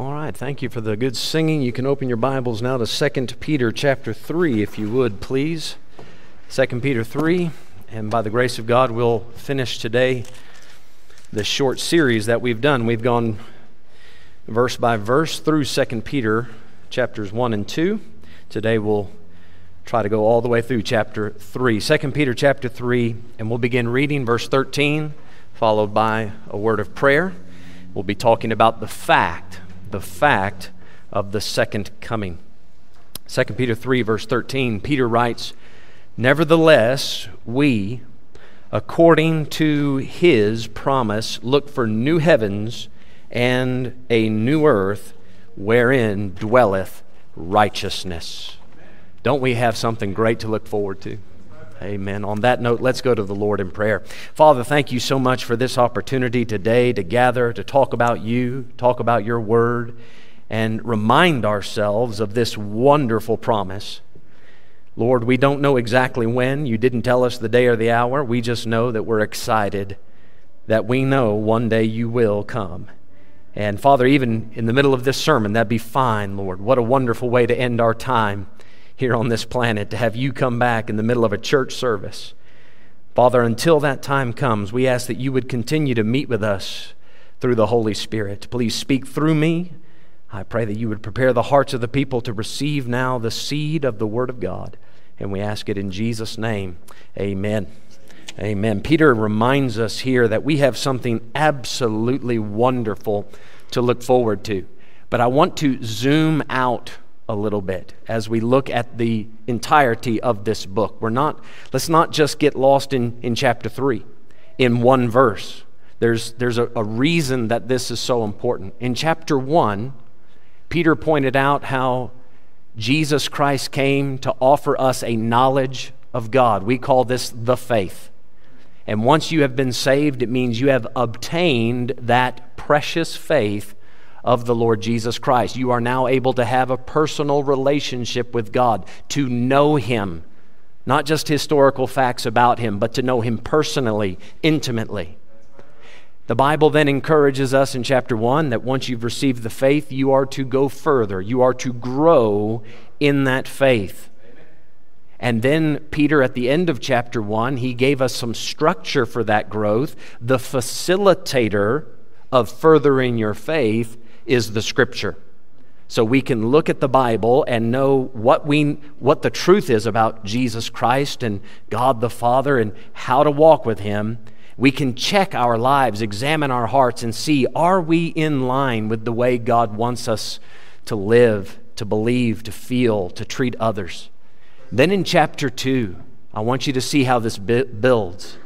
All right, thank you for the good singing. You can open your Bibles now to 2 Peter chapter 3 if you would, please. 2 Peter 3, and by the grace of God we'll finish today the short series that we've done. We've gone verse by verse through 2 Peter chapters 1 and 2. Today we'll try to go all the way through chapter 3. 2 Peter chapter 3, and we'll begin reading verse 13, followed by a word of prayer. We'll be talking about the fact the fact of the second coming. 2 Peter 3, verse 13, Peter writes, Nevertheless, we, according to his promise, look for new heavens and a new earth wherein dwelleth righteousness. Don't we have something great to look forward to? Amen. On that note, let's go to the Lord in prayer. Father, thank you so much for this opportunity today to gather, to talk about you, talk about your word, and remind ourselves of this wonderful promise. Lord, we don't know exactly when. You didn't tell us the day or the hour. We just know that we're excited that we know one day you will come. And Father, even in the middle of this sermon, that'd be fine, Lord. What a wonderful way to end our time here on this planet to have you come back in the middle of a church service. Father, until that time comes, we ask that you would continue to meet with us through the Holy Spirit. Please speak through me. I pray that you would prepare the hearts of the people to receive now the seed of the Word of God. And we ask it in Jesus' name. Amen. Amen. Peter reminds us here that we have something absolutely wonderful to look forward to. But I want to zoom out a little bit as we look at the entirety of this book. We're not, let's not just get lost in, in chapter 3 in one verse. There's, there's a, a reason that this is so important. In chapter 1, Peter pointed out how Jesus Christ came to offer us a knowledge of God. We call this the faith. And once you have been saved, it means you have obtained that precious faith of the Lord Jesus Christ. You are now able to have a personal relationship with God, to know Him, not just historical facts about Him, but to know Him personally, intimately. The Bible then encourages us in chapter 1 that once you've received the faith, you are to go further. You are to grow in that faith. And then Peter, at the end of chapter 1, he gave us some structure for that growth. The facilitator of furthering your faith is the scripture. So we can look at the Bible and know what, we, what the truth is about Jesus Christ and God the Father and how to walk with Him. We can check our lives, examine our hearts, and see are we in line with the way God wants us to live, to believe, to feel, to treat others. Then in chapter 2, I want you to see how this builds.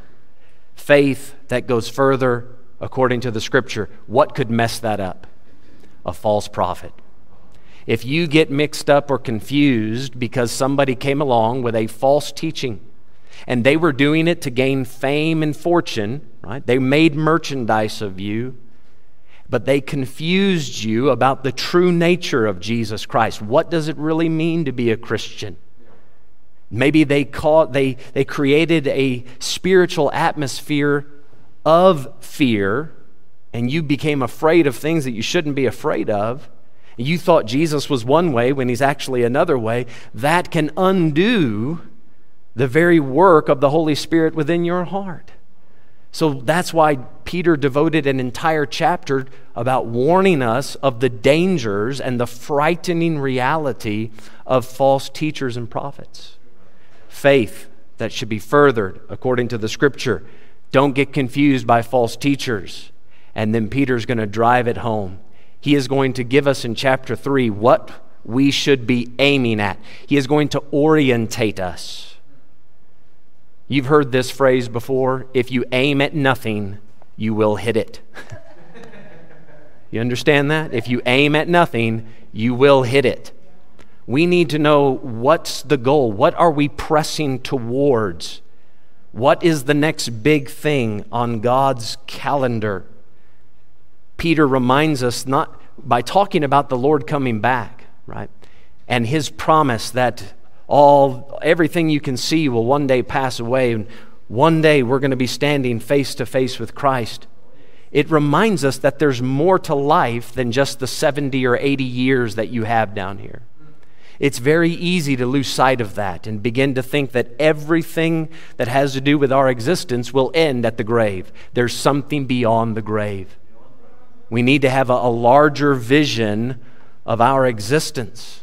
Faith that goes further according to the scripture. What could mess that up? A false prophet. If you get mixed up or confused because somebody came along with a false teaching and they were doing it to gain fame and fortune, right? They made merchandise of you, but they confused you about the true nature of Jesus Christ. What does it really mean to be a Christian? Maybe they caught, they, they created a spiritual atmosphere of fear and you became afraid of things that you shouldn't be afraid of, and you thought Jesus was one way when he's actually another way, that can undo the very work of the Holy Spirit within your heart. So that's why Peter devoted an entire chapter about warning us of the dangers and the frightening reality of false teachers and prophets. Faith that should be furthered according to the scripture. Don't get confused by false teachers and then Peter's going to drive it home. He is going to give us in chapter 3 what we should be aiming at. He is going to orientate us. You've heard this phrase before if you aim at nothing, you will hit it. you understand that? If you aim at nothing, you will hit it. We need to know what's the goal? What are we pressing towards? What is the next big thing on God's calendar? Peter reminds us not by talking about the Lord coming back, right? And his promise that all everything you can see will one day pass away and one day we're going to be standing face to face with Christ. it reminds us that there's more to life than just the 70 or 80 years that you have down here. It's very easy to lose sight of that and begin to think that everything that has to do with our existence will end at the grave. There's something beyond the grave. We need to have a, a larger vision of our existence.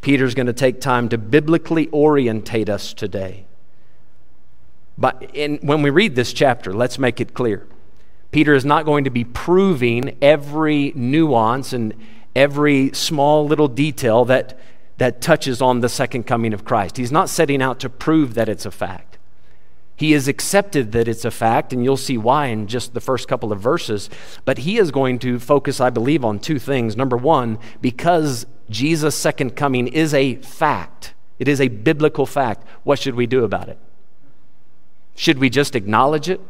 Peter's going to take time to biblically orientate us today. But in, when we read this chapter, let's make it clear. Peter is not going to be proving every nuance and every small little detail that, that touches on the second coming of Christ. He's not setting out to prove that it's a fact. He has accepted that it's a fact, and you'll see why in just the first couple of verses. But he is going to focus, I believe, on two things. Number one, because Jesus' second coming is a fact, it is a biblical fact, what should we do about it? Should we just acknowledge it?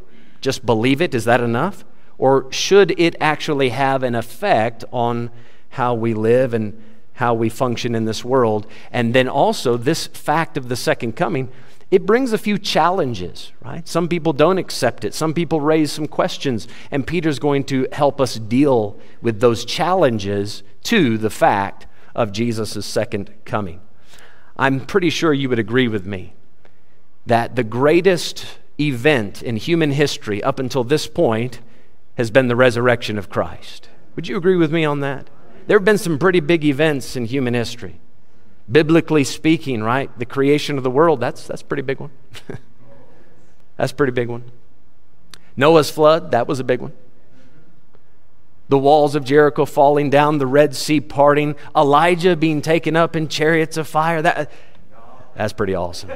Just believe it? Is that enough? Or should it actually have an effect on how we live and how we function in this world? And then also, this fact of the second coming, it brings a few challenges, right? Some people don't accept it, some people raise some questions, and Peter's going to help us deal with those challenges to the fact of Jesus' second coming. I'm pretty sure you would agree with me that the greatest event in human history up until this point has been the resurrection of Christ. Would you agree with me on that? There have been some pretty big events in human history. Biblically speaking, right? The creation of the world, that's, that's a pretty big one. that's a pretty big one. Noah's flood, that was a big one. The walls of Jericho falling down, the Red Sea parting, Elijah being taken up in chariots of fire. That, that's pretty awesome.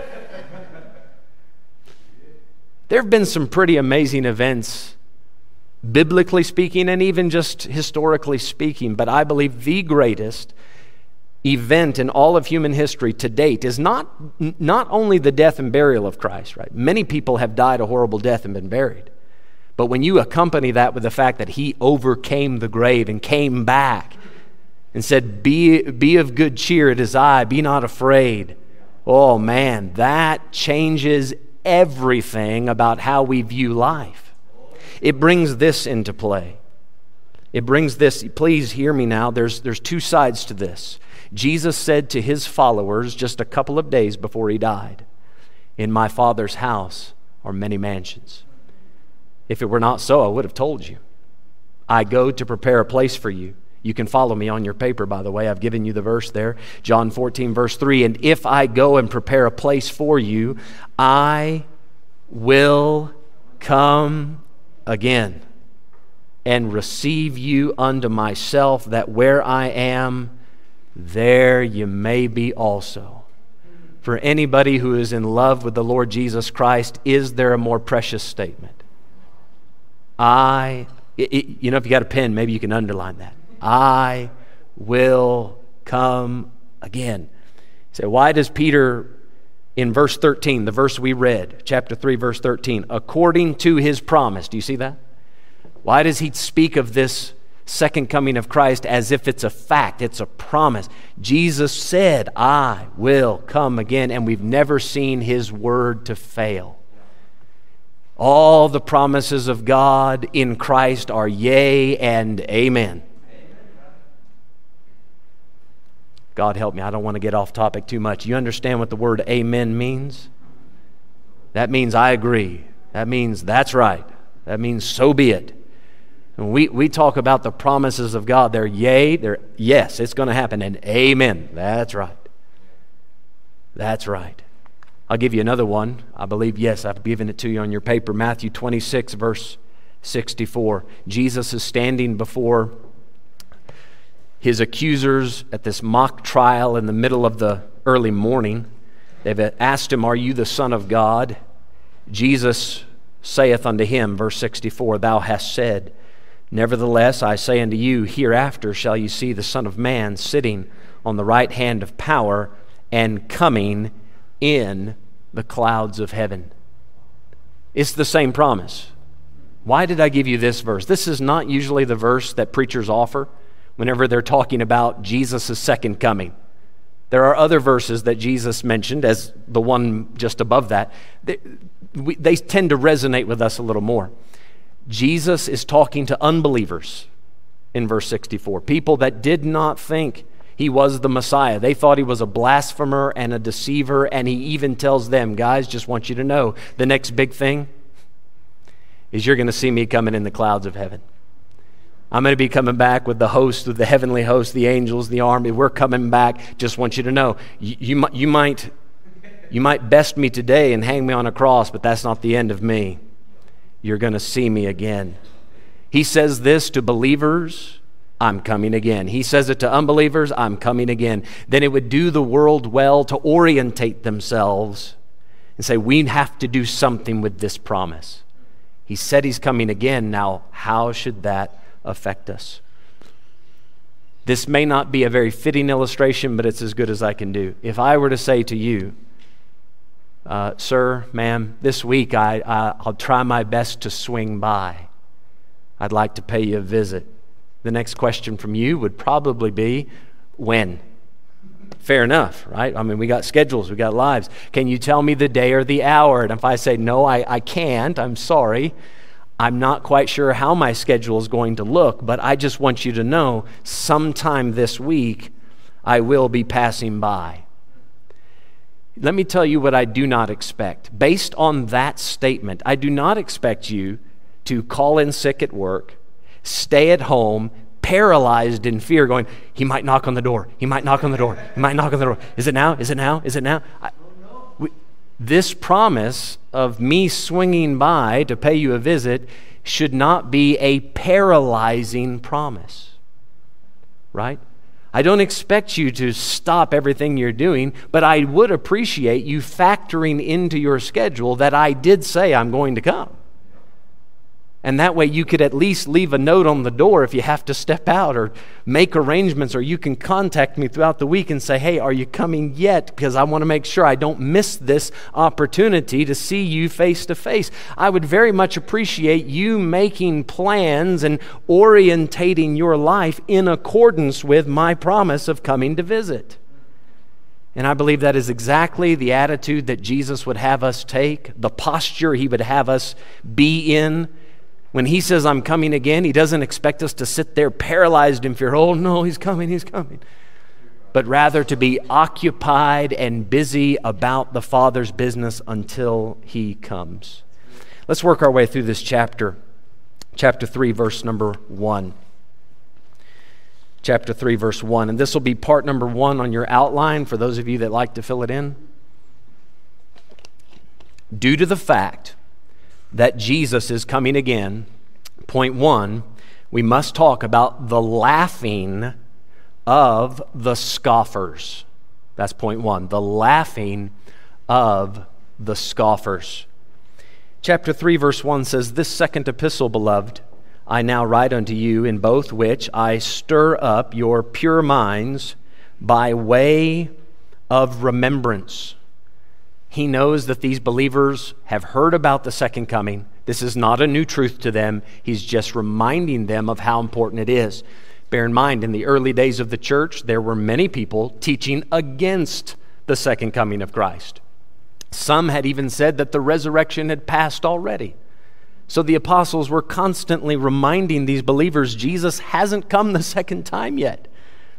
There have been some pretty amazing events, biblically speaking, and even just historically speaking, but I believe the greatest event in all of human history to date is not, not only the death and burial of Christ, right? Many people have died a horrible death and been buried. But when you accompany that with the fact that he overcame the grave and came back and said, Be, be of good cheer, it is I, be not afraid. Oh man, that changes everything about how we view life. It brings this into play. It brings this, please hear me now. There's, there's two sides to this. Jesus said to his followers just a couple of days before he died, In my Father's house are many mansions. If it were not so, I would have told you. I go to prepare a place for you. You can follow me on your paper, by the way. I've given you the verse there. John 14, verse 3. And if I go and prepare a place for you, I will come again and receive you unto myself, that where I am, there you may be also. For anybody who is in love with the Lord Jesus Christ, is there a more precious statement? I, you know, if you got a pen, maybe you can underline that. I will come again. say, why does Peter, in verse 13, the verse we read, chapter 3, verse 13, according to his promise, do you see that? Why does he speak of this second coming of Christ as if it's a fact, it's a promise? Jesus said, I will come again, and we've never seen his word to fail. All the promises of God in Christ are yea and amen. God help me, I don't want to get off topic too much. You understand what the word amen means? That means I agree. That means that's right. That means so be it. We, we talk about the promises of God. They're yea, they're yes, it's going to happen, and amen. That's right. That's right. I'll give you another one. I believe, yes, I've given it to you on your paper. Matthew 26, verse 64. Jesus is standing before his accusers at this mock trial in the middle of the early morning. They've asked him, Are you the Son of God? Jesus saith unto him, verse 64, Thou hast said, Nevertheless, I say unto you, hereafter shall you see the Son of Man sitting on the right hand of power and coming in the clouds of heaven. It's the same promise. Why did I give you this verse? This is not usually the verse that preachers offer whenever they're talking about Jesus' second coming. There are other verses that Jesus mentioned, as the one just above that. They, we, they tend to resonate with us a little more. Jesus is talking to unbelievers in verse 64, people that did not think he was the Messiah. They thought he was a blasphemer and a deceiver, and he even tells them, guys, just want you to know the next big thing is you're going to see me coming in the clouds of heaven. I'm going to be coming back with the host of the heavenly host, the angels, the army. We're coming back. Just want you to know, you, you, you, might, you might best me today and hang me on a cross, but that's not the end of me. You're going to see me again. He says this to believers I'm coming again. He says it to unbelievers I'm coming again. Then it would do the world well to orientate themselves and say, We have to do something with this promise. He said He's coming again. Now, how should that affect us. This may not be a very fitting illustration, but it's as good as I can do. If I were to say to you, uh, Sir, ma'am, this week I, I, I'll try my best to swing by. I'd like to pay you a visit. The next question from you would probably be, When? Fair enough, right? I mean, we got schedules, we got lives. Can you tell me the day or the hour? And if I say, No, I, I can't, I'm sorry I'm not quite sure how my schedule is going to look, but I just want you to know sometime this week I will be passing by. Let me tell you what I do not expect. Based on that statement, I do not expect you to call in sick at work, stay at home, paralyzed in fear, going, He might knock on the door. He might knock on the door. He might knock on the door. Is it now? Is it now? Is it now? I, we, this promise of me swinging by to pay you a visit should not be a paralyzing promise. Right? I don't expect you to stop everything you're doing, but I would appreciate you factoring into your schedule that I did say I'm going to come. And that way you could at least leave a note on the door if you have to step out or make arrangements, or you can contact me throughout the week and say, hey, are you coming yet? Because I want to make sure I don't miss this opportunity to see you face to face. I would very much appreciate you making plans and orientating your life in accordance with my promise of coming to visit. And I believe that is exactly the attitude that Jesus would have us take, the posture he would have us be in when he says, I'm coming again, he doesn't expect us to sit there paralyzed in fear. Oh, no, he's coming, he's coming. But rather to be occupied and busy about the Father's business until he comes. Let's work our way through this chapter. Chapter 3, verse number 1. Chapter 3, verse 1. And this will be part number 1 on your outline for those of you that like to fill it in. Due to the fact that Jesus is coming again, point one, we must talk about the laughing of the scoffers. That's point one. The laughing of the scoffers. Chapter 3, verse 1 says, This second epistle, beloved, I now write unto you, in both which I stir up your pure minds by way of remembrance he knows that these believers have heard about the second coming. This is not a new truth to them. He's just reminding them of how important it is. Bear in mind, in the early days of the church, there were many people teaching against the second coming of Christ. Some had even said that the resurrection had passed already. So the apostles were constantly reminding these believers Jesus hasn't come the second time yet.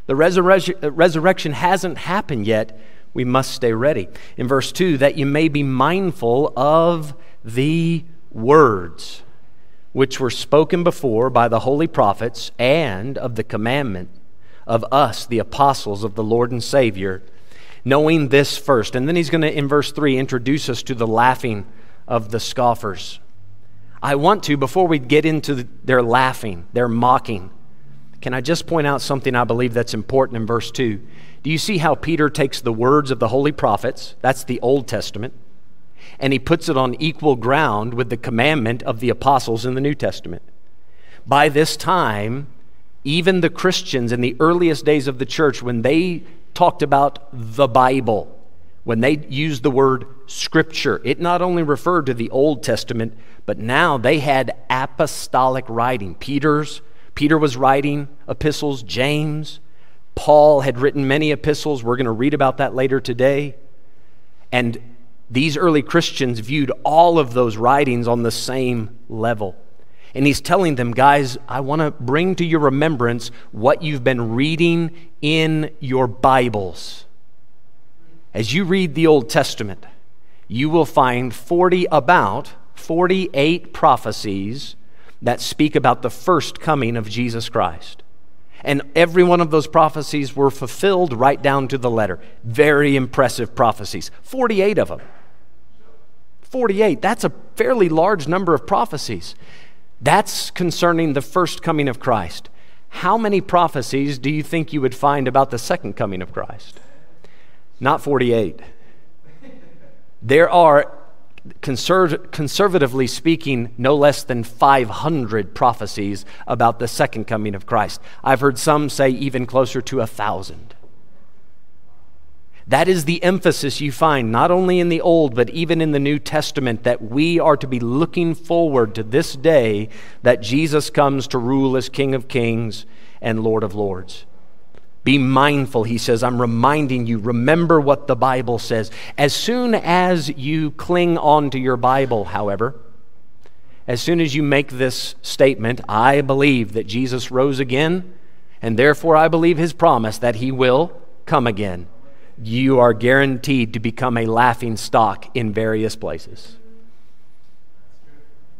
The resurrection hasn't happened yet we must stay ready. In verse 2, that you may be mindful of the words which were spoken before by the holy prophets and of the commandment of us, the apostles of the Lord and Savior, knowing this first. And then he's going to, in verse 3, introduce us to the laughing of the scoffers. I want to, before we get into their laughing, their mocking, can I just point out something I believe that's important in verse 2? Do you see how Peter takes the words of the holy prophets, that's the Old Testament, and he puts it on equal ground with the commandment of the apostles in the New Testament? By this time, even the Christians in the earliest days of the church, when they talked about the Bible, when they used the word scripture, it not only referred to the Old Testament, but now they had apostolic writing. Peter's, Peter was writing epistles, James, Paul had written many epistles. We're going to read about that later today. And these early Christians viewed all of those writings on the same level. And he's telling them, guys, I want to bring to your remembrance what you've been reading in your Bibles. As you read the Old Testament, you will find 40 about 48 prophecies that speak about the first coming of Jesus Christ. And every one of those prophecies were fulfilled right down to the letter. Very impressive prophecies. 48 of them. 48. That's a fairly large number of prophecies. That's concerning the first coming of Christ. How many prophecies do you think you would find about the second coming of Christ? Not 48. There are conserv- conservatively speaking, no less than 500 prophecies about the second coming of Christ. I've heard some say even closer to a thousand. That is the emphasis you find not only in the Old, but even in the New Testament, that we are to be looking forward to this day that Jesus comes to rule as King of Kings and Lord of Lords. Be mindful, he says. I'm reminding you, remember what the Bible says. As soon as you cling on to your Bible, however, as soon as you make this statement, I believe that Jesus rose again, and therefore I believe his promise that he will come again, you are guaranteed to become a laughing stock in various places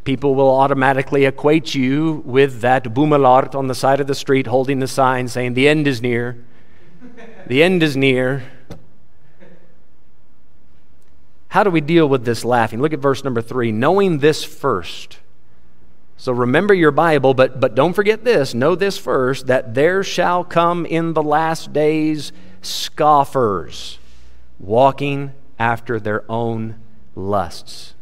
people will automatically equate you with that boomelard on the side of the street holding the sign saying, The end is near. The end is near. How do we deal with this laughing? Look at verse number three. Knowing this first. So remember your Bible, but, but don't forget this. Know this first that there shall come in the last days scoffers walking after their own lusts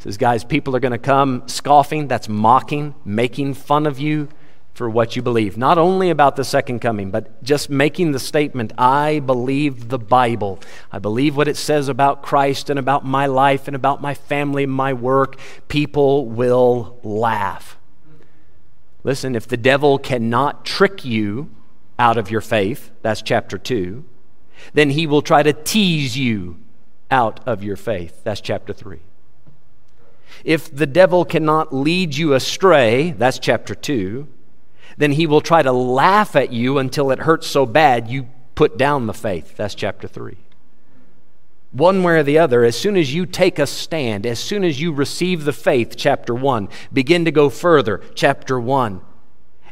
says, guys, people are going to come scoffing, that's mocking, making fun of you for what you believe. Not only about the second coming, but just making the statement, I believe the Bible. I believe what it says about Christ and about my life and about my family my work. People will laugh. Listen, if the devil cannot trick you out of your faith, that's chapter 2, then he will try to tease you out of your faith. That's chapter 3. If the devil cannot lead you astray, that's chapter 2, then he will try to laugh at you until it hurts so bad you put down the faith. That's chapter 3. One way or the other, as soon as you take a stand, as soon as you receive the faith, chapter 1, begin to go further, chapter 1,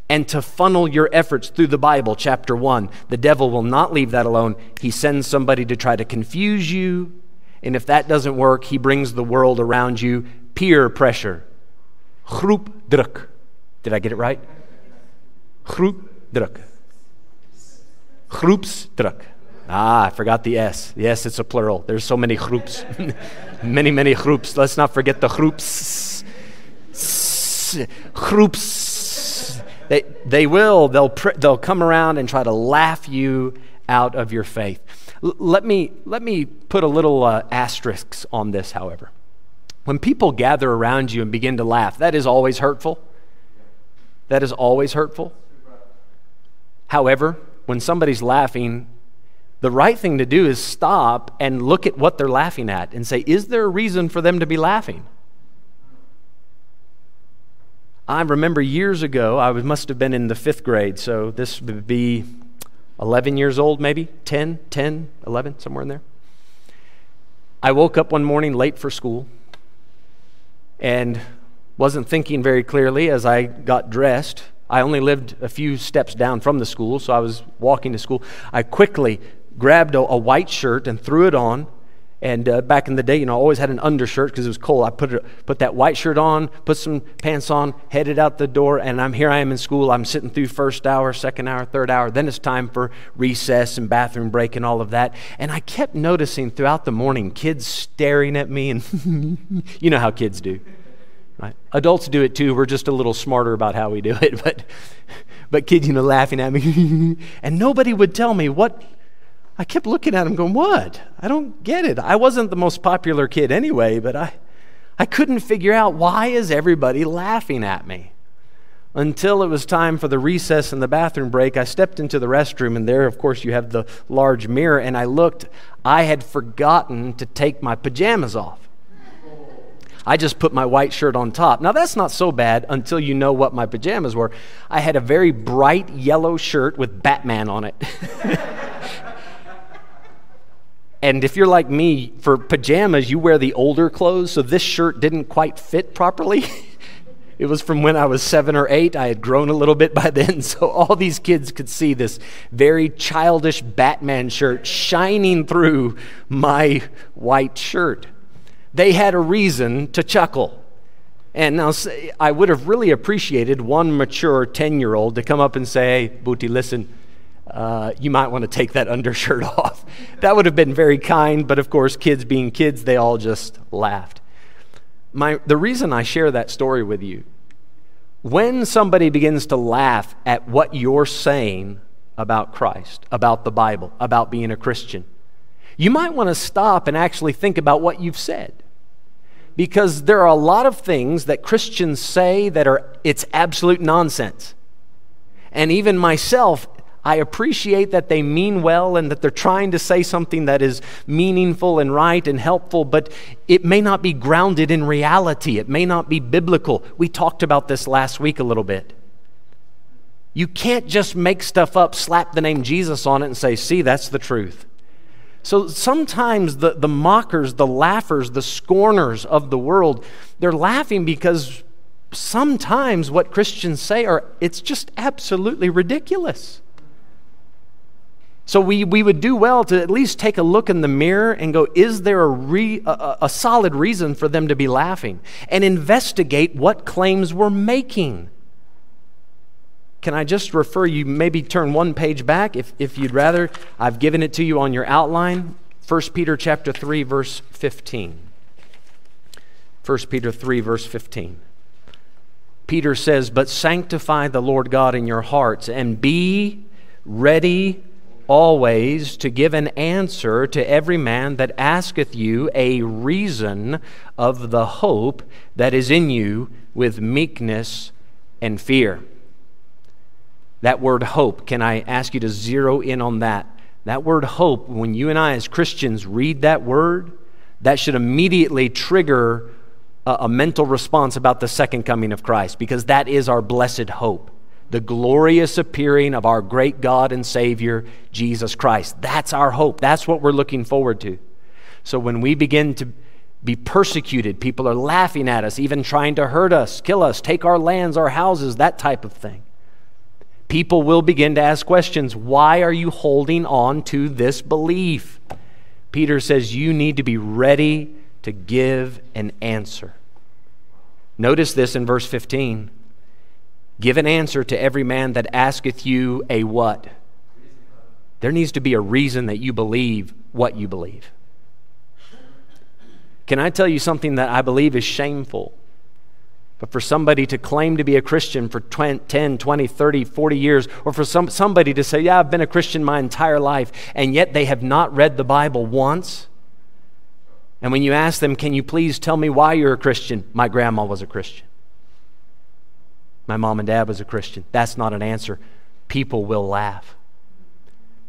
and to funnel your efforts through the Bible, chapter 1, the devil will not leave that alone. He sends somebody to try to confuse you. And if that doesn't work, he brings the world around you peer pressure. Groepdruk. Did I get it right? Groepdruk. Groepsdruk. Ah, I forgot the S. Yes, it's a plural. There's so many groups. many, many groups. Let's not forget the groups. Groups. They, they will. They'll, they'll come around and try to laugh you out of your faith. L- let, me, let me put a little uh, asterisk on this, however. When people gather around you and begin to laugh, that is always hurtful. That is always hurtful. However, when somebody's laughing, the right thing to do is stop and look at what they're laughing at and say, is there a reason for them to be laughing? I remember years ago, I must have been in the fifth grade, so this would be 11 years old, maybe 10, 10, 11, somewhere in there. I woke up one morning late for school and wasn't thinking very clearly as I got dressed. I only lived a few steps down from the school, so I was walking to school. I quickly grabbed a, a white shirt and threw it on. And uh, back in the day, you know, I always had an undershirt because it was cold. I put, it, put that white shirt on, put some pants on, headed out the door, and I'm here I am in school. I'm sitting through first hour, second hour, third hour. Then it's time for recess and bathroom break and all of that. And I kept noticing throughout the morning kids staring at me, and you know how kids do. Right? Adults do it too. We're just a little smarter about how we do it. But, but kids, you know, laughing at me. and nobody would tell me what. I kept looking at him going, What? I don't get it. I wasn't the most popular kid anyway, but I, I couldn't figure out why is everybody laughing at me. Until it was time for the recess and the bathroom break, I stepped into the restroom, and there, of course, you have the large mirror, and I looked. I had forgotten to take my pajamas off. I just put my white shirt on top. Now, that's not so bad until you know what my pajamas were. I had a very bright yellow shirt with Batman on it. and if you're like me, for pajamas, you wear the older clothes, so this shirt didn't quite fit properly. It was from when I was seven or eight. I had grown a little bit by then, so all these kids could see this very childish Batman shirt shining through my white shirt. They had a reason to chuckle. And now I would have really appreciated one mature 10 year old to come up and say, hey, Booty, listen, uh, you might want to take that undershirt off. That would have been very kind, but of course, kids being kids, they all just laughed my, the reason I share that story with you, when somebody begins to laugh at what you're saying about Christ, about the Bible, about being a Christian, you might want to stop and actually think about what you've said. Because there are a lot of things that Christians say that are it's absolute nonsense. And even myself, I appreciate that they mean well and that they're trying to say something that is meaningful and right and helpful, but it may not be grounded in reality. It may not be biblical. We talked about this last week a little bit. You can't just make stuff up, slap the name Jesus on it, and say, see, that's the truth. So sometimes the, the mockers, the laughers, the scorners of the world, they're laughing because sometimes what Christians say are, it's just absolutely ridiculous. So we, we would do well to at least take a look in the mirror and go, is there a, re, a, a solid reason for them to be laughing? And investigate what claims we're making. Can I just refer you, maybe turn one page back if, if you'd rather? I've given it to you on your outline. 1 Peter chapter 3, verse 15. 1 Peter 3, verse 15. Peter says, But sanctify the Lord God in your hearts and be ready always to give an answer to every man that asketh you a reason of the hope that is in you with meekness and fear. That word hope, can I ask you to zero in on that? That word hope, when you and I as Christians read that word, that should immediately trigger a, a mental response about the second coming of Christ because that is our blessed hope the glorious appearing of our great God and Savior, Jesus Christ. That's our hope. That's what we're looking forward to. So when we begin to be persecuted, people are laughing at us, even trying to hurt us, kill us, take our lands, our houses, that type of thing. People will begin to ask questions Why are you holding on to this belief? Peter says you need to be ready to give an answer. Notice this in verse 15. Give an answer to every man that asketh you a what? There needs to be a reason that you believe what you believe. Can I tell you something that I believe is shameful? But for somebody to claim to be a Christian for 10, 20, 30, 40 years, or for some, somebody to say, Yeah, I've been a Christian my entire life, and yet they have not read the Bible once. And when you ask them, Can you please tell me why you're a Christian? My grandma was a Christian. My mom and dad was a Christian. That's not an answer. People will laugh.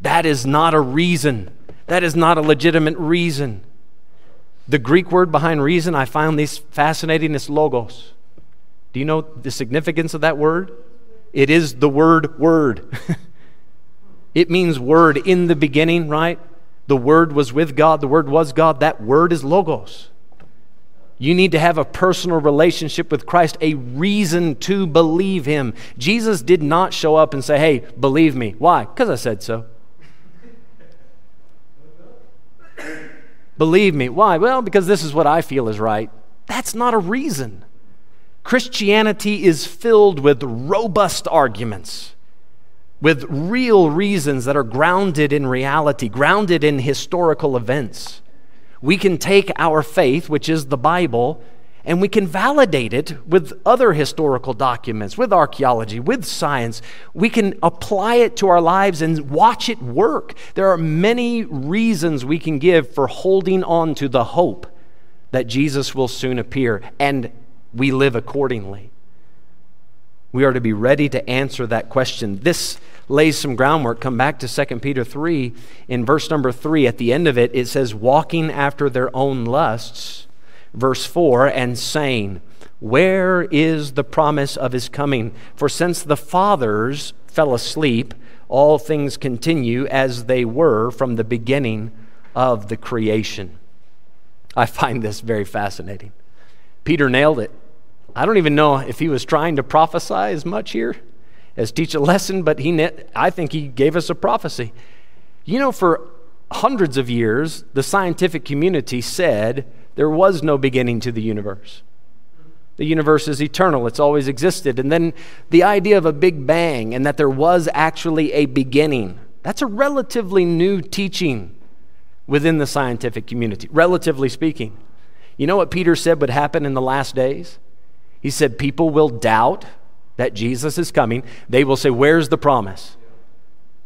That is not a reason. That is not a legitimate reason. The Greek word behind reason, I find this fascinating, is logos. Do you know the significance of that word? It is the word word. it means word in the beginning, right? The word was with God, the word was God. That word is logos. You need to have a personal relationship with Christ, a reason to believe Him. Jesus did not show up and say, Hey, believe me. Why? Because I said so. believe me. Why? Well, because this is what I feel is right. That's not a reason. Christianity is filled with robust arguments, with real reasons that are grounded in reality, grounded in historical events we can take our faith, which is the Bible, and we can validate it with other historical documents, with archaeology, with science. We can apply it to our lives and watch it work. There are many reasons we can give for holding on to the hope that Jesus will soon appear, and we live accordingly. We are to be ready to answer that question. This lays some groundwork. Come back to 2 Peter 3. In verse number 3, at the end of it, it says, walking after their own lusts, verse 4, and saying, Where is the promise of his coming? For since the fathers fell asleep, all things continue as they were from the beginning of the creation. I find this very fascinating. Peter nailed it. I don't even know if he was trying to prophesy as much here as teach a lesson, but he, I think he gave us a prophecy. You know, for hundreds of years, the scientific community said there was no beginning to the universe. The universe is eternal, it's always existed. And then the idea of a big bang and that there was actually a beginning. That's a relatively new teaching within the scientific community, relatively speaking. You know what Peter said would happen in the last days? He said, People will doubt that Jesus is coming. They will say, Where's the promise?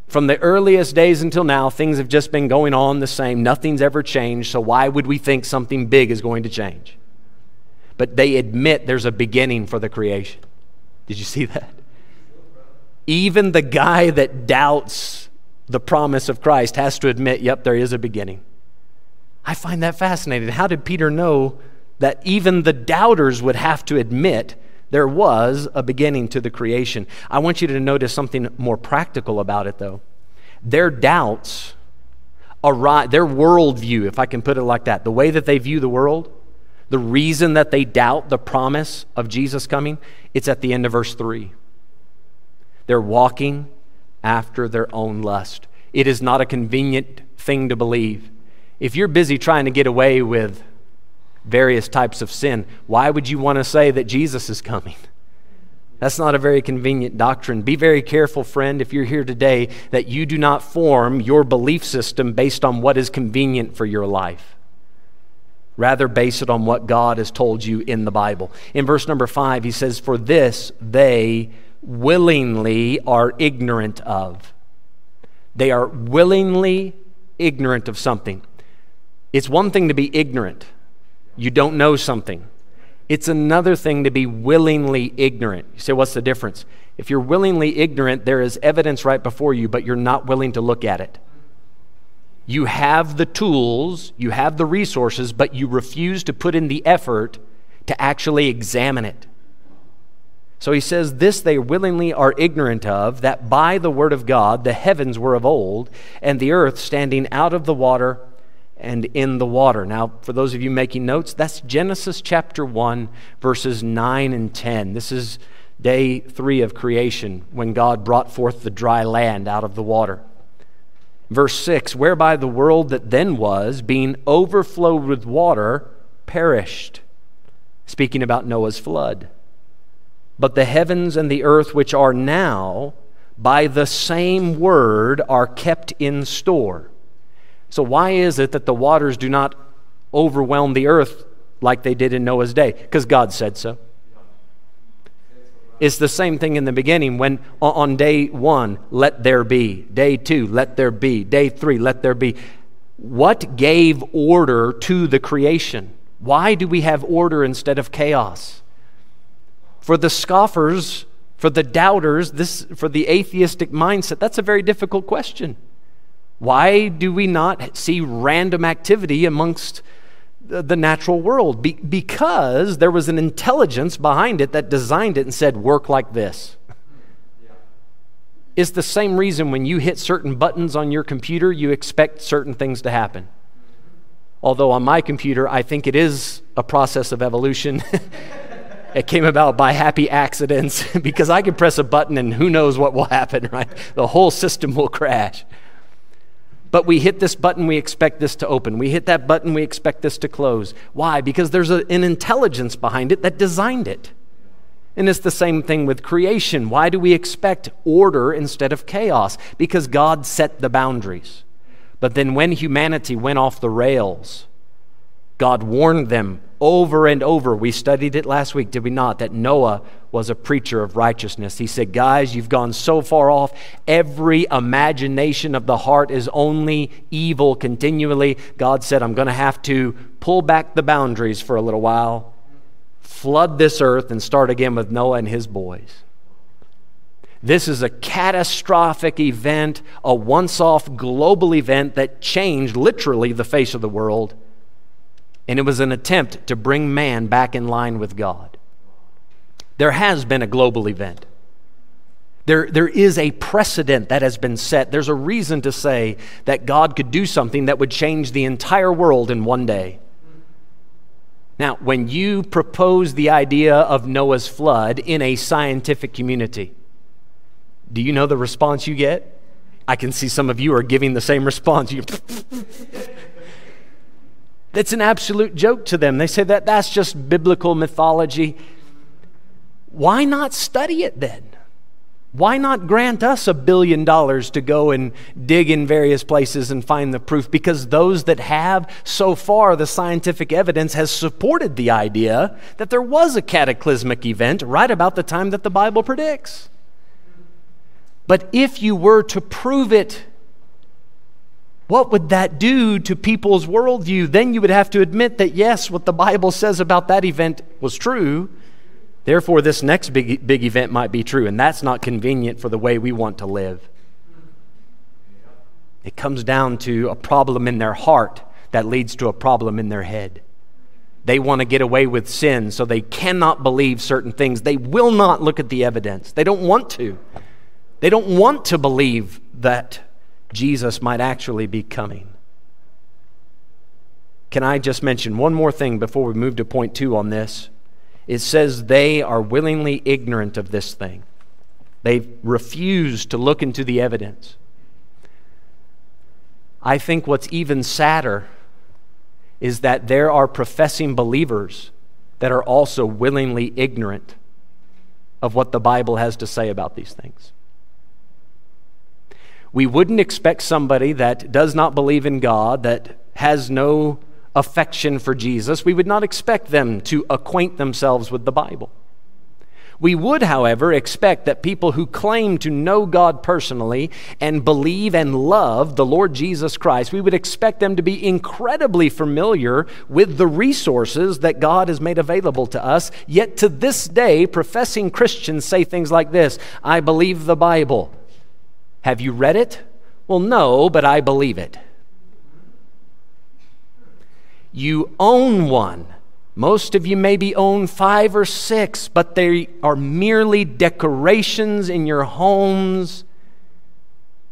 From the earliest days until now, things have just been going on the same. Nothing's ever changed, so why would we think something big is going to change? But they admit there's a beginning for the creation. Did you see that? Even the guy that doubts the promise of Christ has to admit, yep, there is a beginning. I find that fascinating. How did Peter know that even the doubters would have to admit there was a beginning to the creation? I want you to notice something more practical about it, though. Their doubts, arise, their worldview, if I can put it like that, the way that they view the world, the reason that they doubt the promise of Jesus coming, it's at the end of verse 3. They're walking after their own lust. It is not a convenient thing to believe. If you're busy trying to get away with various types of sin, why would you want to say that Jesus is coming? That's not a very convenient doctrine. Be very careful, friend, if you're here today, that you do not form your belief system based on what is convenient for your life. Rather, base it on what God has told you in the Bible. In verse number five, he says, For this they willingly are ignorant of. They are willingly ignorant of something. It's one thing to be ignorant, you don't know something. It's another thing to be willingly ignorant. You say, what's the difference? If you're willingly ignorant, there is evidence right before you, but you're not willing to look at it. You have the tools, you have the resources, but you refuse to put in the effort to actually examine it. So he says, This they willingly are ignorant of, that by the word of God the heavens were of old, and the earth standing out of the water and in the water. Now, for those of you making notes, that's Genesis chapter 1, verses 9 and 10. This is day three of creation when God brought forth the dry land out of the water. Verse 6 Whereby the world that then was, being overflowed with water, perished. Speaking about Noah's flood. But the heavens and the earth, which are now, by the same word, are kept in store. So, why is it that the waters do not overwhelm the earth like they did in Noah's day? Because God said so. It's the same thing in the beginning when on day one, let there be. Day two, let there be. Day three, let there be. What gave order to the creation? Why do we have order instead of chaos? For the scoffers, for the doubters, this, for the atheistic mindset, that's a very difficult question. Why do we not see random activity amongst the natural world? Be- because there was an intelligence behind it that designed it and said, work like this. It's the same reason when you hit certain buttons on your computer, you expect certain things to happen. Although on my computer, I think it is a process of evolution. it came about by happy accidents because I can press a button and who knows what will happen, right? The whole system will crash. But we hit this button, we expect this to open. We hit that button, we expect this to close. Why? Because there's a, an intelligence behind it that designed it. And it's the same thing with creation. Why do we expect order instead of chaos? Because God set the boundaries. But then when humanity went off the rails, God warned them over and over. We studied it last week, did we not? That Noah was a preacher of righteousness. He said, Guys, you've gone so far off. Every imagination of the heart is only evil continually. God said, I'm going to have to pull back the boundaries for a little while, flood this earth, and start again with Noah and his boys. This is a catastrophic event, a once off global event that changed literally the face of the world and it was an attempt to bring man back in line with God. There has been a global event. There, there is a precedent that has been set. There's a reason to say that God could do something that would change the entire world in one day. Now, when you propose the idea of Noah's flood in a scientific community, do you know the response you get? I can see some of you are giving the same response. You That's an absolute joke to them. They say that that's just biblical mythology. Why not study it then? Why not grant us a billion dollars to go and dig in various places and find the proof? Because those that have, so far, the scientific evidence has supported the idea that there was a cataclysmic event right about the time that the Bible predicts. But if you were to prove it, what would that do to people's worldview? Then you would have to admit that, yes, what the Bible says about that event was true Therefore, this next big, big event might be true, and that's not convenient for the way we want to live. It comes down to a problem in their heart that leads to a problem in their head. They want to get away with sin, so they cannot believe certain things. They will not look at the evidence. They don't want to. They don't want to believe that Jesus might actually be coming. Can I just mention one more thing before we move to point two on this? it says they are willingly ignorant of this thing. They refuse to look into the evidence. I think what's even sadder is that there are professing believers that are also willingly ignorant of what the Bible has to say about these things. We wouldn't expect somebody that does not believe in God, that has no affection for Jesus, we would not expect them to acquaint themselves with the Bible. We would, however, expect that people who claim to know God personally and believe and love the Lord Jesus Christ, we would expect them to be incredibly familiar with the resources that God has made available to us. Yet to this day, professing Christians say things like this I believe the Bible. Have you read it? Well, no, but I believe it. You own one. Most of you maybe own five or six, but they are merely decorations in your homes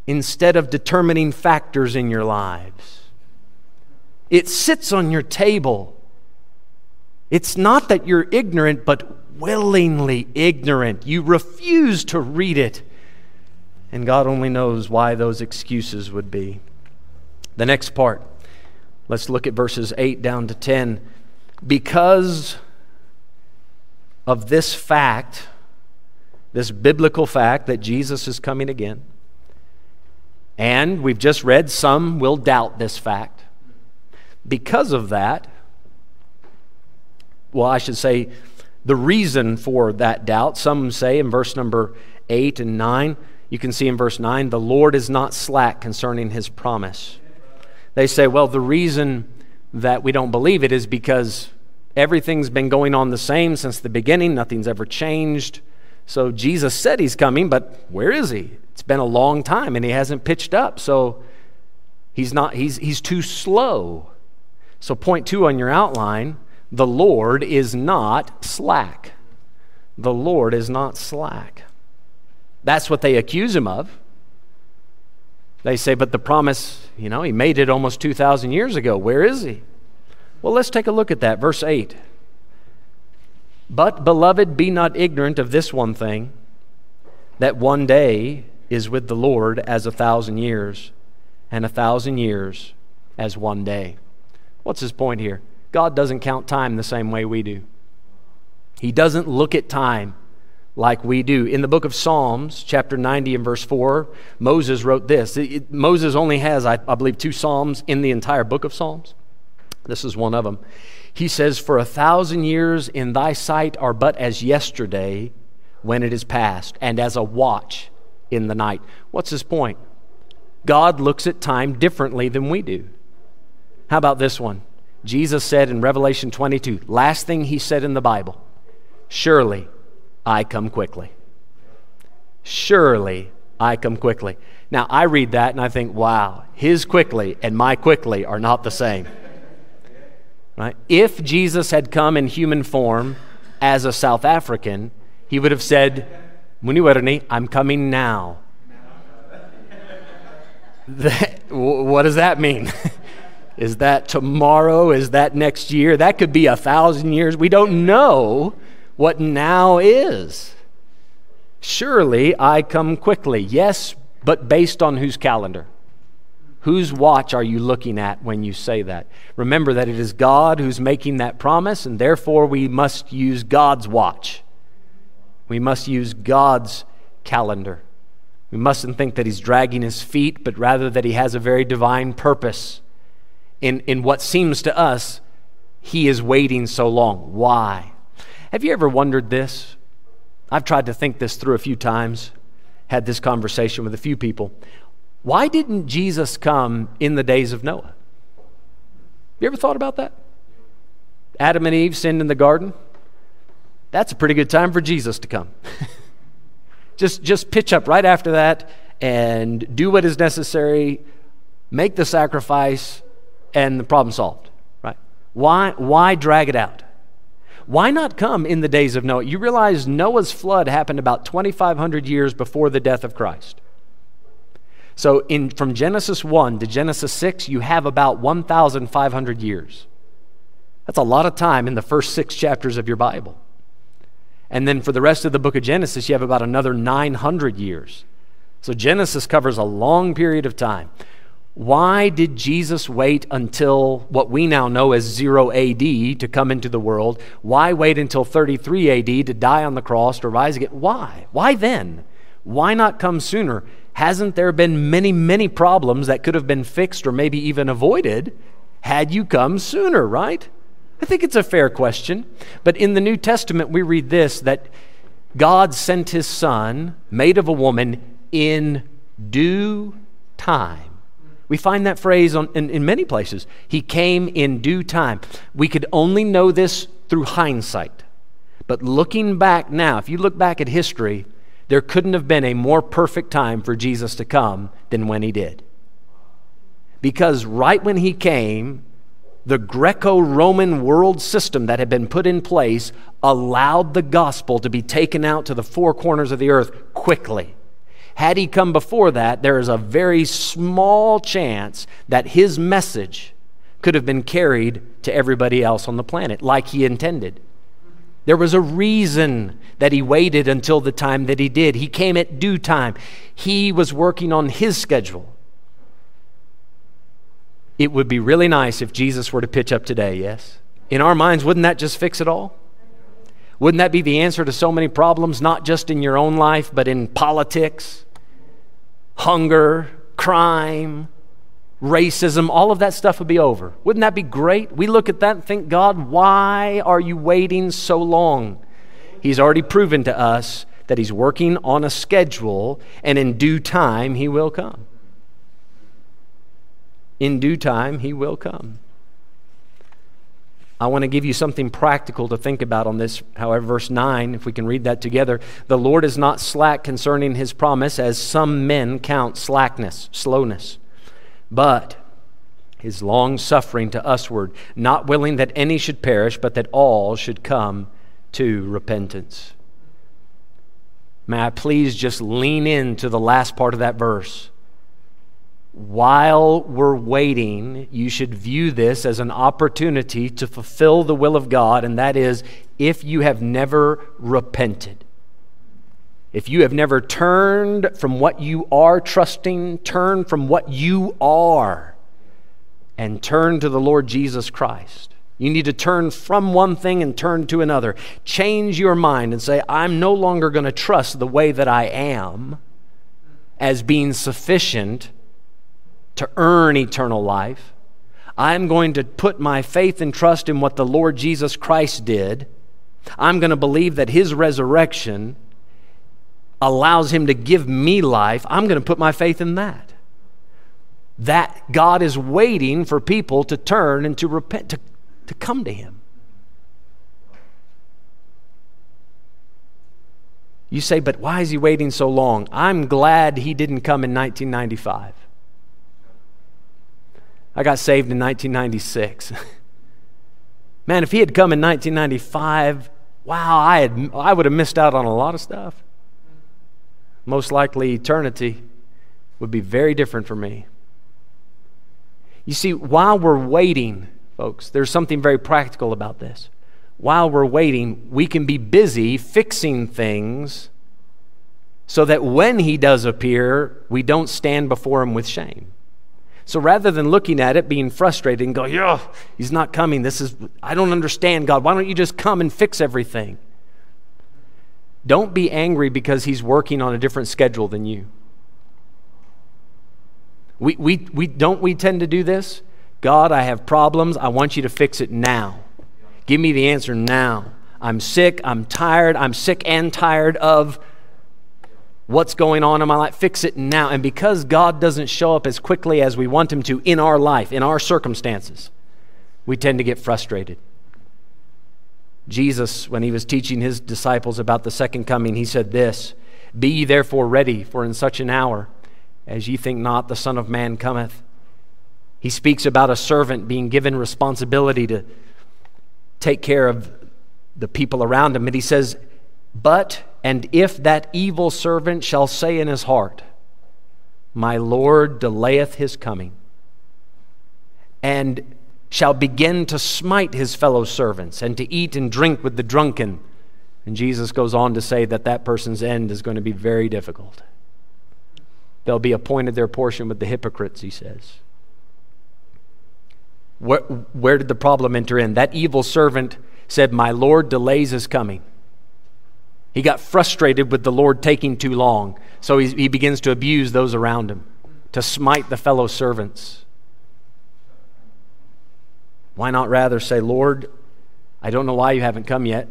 instead of determining factors in your lives. It sits on your table. It's not that you're ignorant, but willingly ignorant. You refuse to read it. And God only knows why those excuses would be. The next part Let's look at verses 8 down to 10. Because of this fact, this biblical fact that Jesus is coming again, and we've just read some will doubt this fact. Because of that, well, I should say the reason for that doubt, some say in verse number 8 and 9, you can see in verse 9, the Lord is not slack concerning his promise they say, well, the reason that we don't believe it is because everything's been going on the same since the beginning, nothing's ever changed. So Jesus said he's coming, but where is he? It's been a long time and he hasn't pitched up. So he's not he's he's too slow. So point 2 on your outline, the Lord is not slack. The Lord is not slack. That's what they accuse him of. They say, but the promise, you know, he made it almost 2,000 years ago. Where is he? Well, let's take a look at that. Verse 8. But, beloved, be not ignorant of this one thing, that one day is with the Lord as a thousand years, and a thousand years as one day. What's his point here? God doesn't count time the same way we do. He doesn't look at time like we do. In the book of Psalms, chapter 90 and verse 4, Moses wrote this. It, it, Moses only has, I, I believe, two Psalms in the entire book of Psalms. This is one of them. He says, For a thousand years in thy sight are but as yesterday when it is past, and as a watch in the night. What's his point? God looks at time differently than we do. How about this one? Jesus said in Revelation 22, last thing he said in the Bible, Surely I come quickly. Surely I come quickly. Now, I read that and I think, wow, his quickly and my quickly are not the same. Right? If Jesus had come in human form as a South African, he would have said, Muniwerni, I'm coming now. what does that mean? Is that tomorrow? Is that next year? That could be a thousand years. We don't know what now is. Surely I come quickly. Yes, but based on whose calendar? Whose watch are you looking at when you say that? Remember that it is God who's making that promise, and therefore we must use God's watch. We must use God's calendar. We mustn't think that he's dragging his feet, but rather that he has a very divine purpose in, in what seems to us he is waiting so long. Why? Have you ever wondered this? I've tried to think this through a few times, had this conversation with a few people. Why didn't Jesus come in the days of Noah? You ever thought about that? Adam and Eve sinned in the garden. That's a pretty good time for Jesus to come. just, just pitch up right after that and do what is necessary, make the sacrifice, and the problem solved. Right? Why, why drag it out? Why not come in the days of Noah? You realize Noah's flood happened about 2,500 years before the death of Christ. So in, from Genesis 1 to Genesis 6, you have about 1,500 years. That's a lot of time in the first six chapters of your Bible. And then for the rest of the book of Genesis, you have about another 900 years. So Genesis covers a long period of time. Why did Jesus wait until what we now know as 0 AD to come into the world? Why wait until 33 AD to die on the cross, to rise again? Why? Why then? Why not come sooner? Hasn't there been many, many problems that could have been fixed or maybe even avoided had you come sooner, right? I think it's a fair question. But in the New Testament, we read this that God sent his son, made of a woman, in due time. We find that phrase on, in, in many places. He came in due time. We could only know this through hindsight. But looking back now, if you look back at history, there couldn't have been a more perfect time for Jesus to come than when he did. Because right when he came, the Greco Roman world system that had been put in place allowed the gospel to be taken out to the four corners of the earth quickly. Had he come before that, there is a very small chance that his message could have been carried to everybody else on the planet like he intended. There was a reason that he waited until the time that he did. He came at due time. He was working on his schedule. It would be really nice if Jesus were to pitch up today, yes? In our minds, wouldn't that just fix it all? Wouldn't that be the answer to so many problems, not just in your own life, but in politics, hunger, crime, racism, all of that stuff would be over. Wouldn't that be great? We look at that and think, God, why are you waiting so long? He's already proven to us that He's working on a schedule, and in due time, He will come. In due time, He will come. I want to give you something practical to think about on this. However, verse 9, if we can read that together. The Lord is not slack concerning his promise, as some men count slackness, slowness but his long suffering to usward, not willing that any should perish, but that all should come to repentance. May I please just lean into the last part of that verse? While we're waiting, you should view this as an opportunity to fulfill the will of God, and that is if you have never repented. If you have never turned from what you are trusting, turn from what you are and turn to the Lord Jesus Christ. You need to turn from one thing and turn to another. Change your mind and say, I'm no longer going to trust the way that I am as being sufficient to earn eternal life. I'm going to put my faith and trust in what the Lord Jesus Christ did. I'm going to believe that his resurrection allows him to give me life, I'm going to put my faith in that. That God is waiting for people to turn and to repent, to, to come to him. You say, but why is he waiting so long? I'm glad he didn't come in 1995. I got saved in 1996. Man, if he had come in 1995, wow, I, had, I would have missed out on a lot of stuff. Most likely, eternity would be very different for me. You see, while we're waiting, folks, there's something very practical about this. While we're waiting, we can be busy fixing things so that when he does appear, we don't stand before him with shame. So rather than looking at it, being frustrated and going, yeah, he's not coming. This is, I don't understand, God. Why don't you just come and fix everything? Don't be angry because he's working on a different schedule than you. We, we, we, don't we tend to do this? God, I have problems. I want you to fix it now. Give me the answer now. I'm sick. I'm tired. I'm sick and tired of what's going on in my life. Fix it now. And because God doesn't show up as quickly as we want Him to in our life, in our circumstances, we tend to get frustrated. Jesus, when he was teaching his disciples about the second coming, he said this Be ye therefore ready, for in such an hour as ye think not, the Son of Man cometh. He speaks about a servant being given responsibility to take care of the people around him. And he says, But, and if that evil servant shall say in his heart, My Lord delayeth his coming, and shall begin to smite his fellow servants, and to eat and drink with the drunken. And Jesus goes on to say that that person's end is going to be very difficult. They'll be appointed their portion with the hypocrites, he says. Where, where did the problem enter in? That evil servant said, My Lord delays his coming. He got frustrated with the Lord taking too long, so he, he begins to abuse those around him, to smite the fellow servants. Why not rather say, Lord, I don't know why you haven't come yet,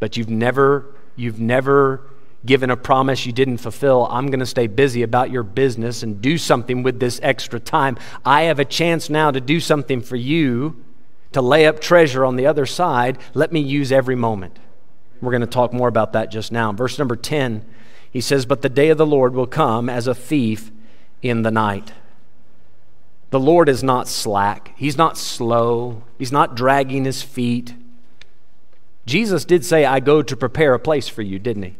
but you've never, you've never given a promise you didn't fulfill, I'm going to stay busy about your business and do something with this extra time. I have a chance now to do something for you, to lay up treasure on the other side. Let me use every moment. We're going to talk more about that just now. Verse number 10, he says, But the day of the Lord will come as a thief in the night. The Lord is not slack, He's not slow, He's not dragging His feet. Jesus did say, I go to prepare a place for you, didn't He?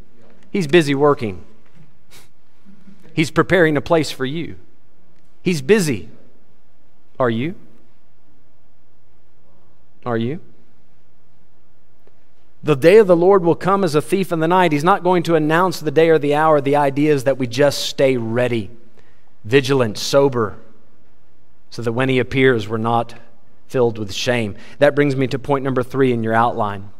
He's busy working. He's preparing a place for you. He's busy. Are you? Are you? The day of the Lord will come as a thief in the night. He's not going to announce the day or the hour. The idea is that we just stay ready, vigilant, sober, so that when he appears, we're not filled with shame. That brings me to point number three in your outline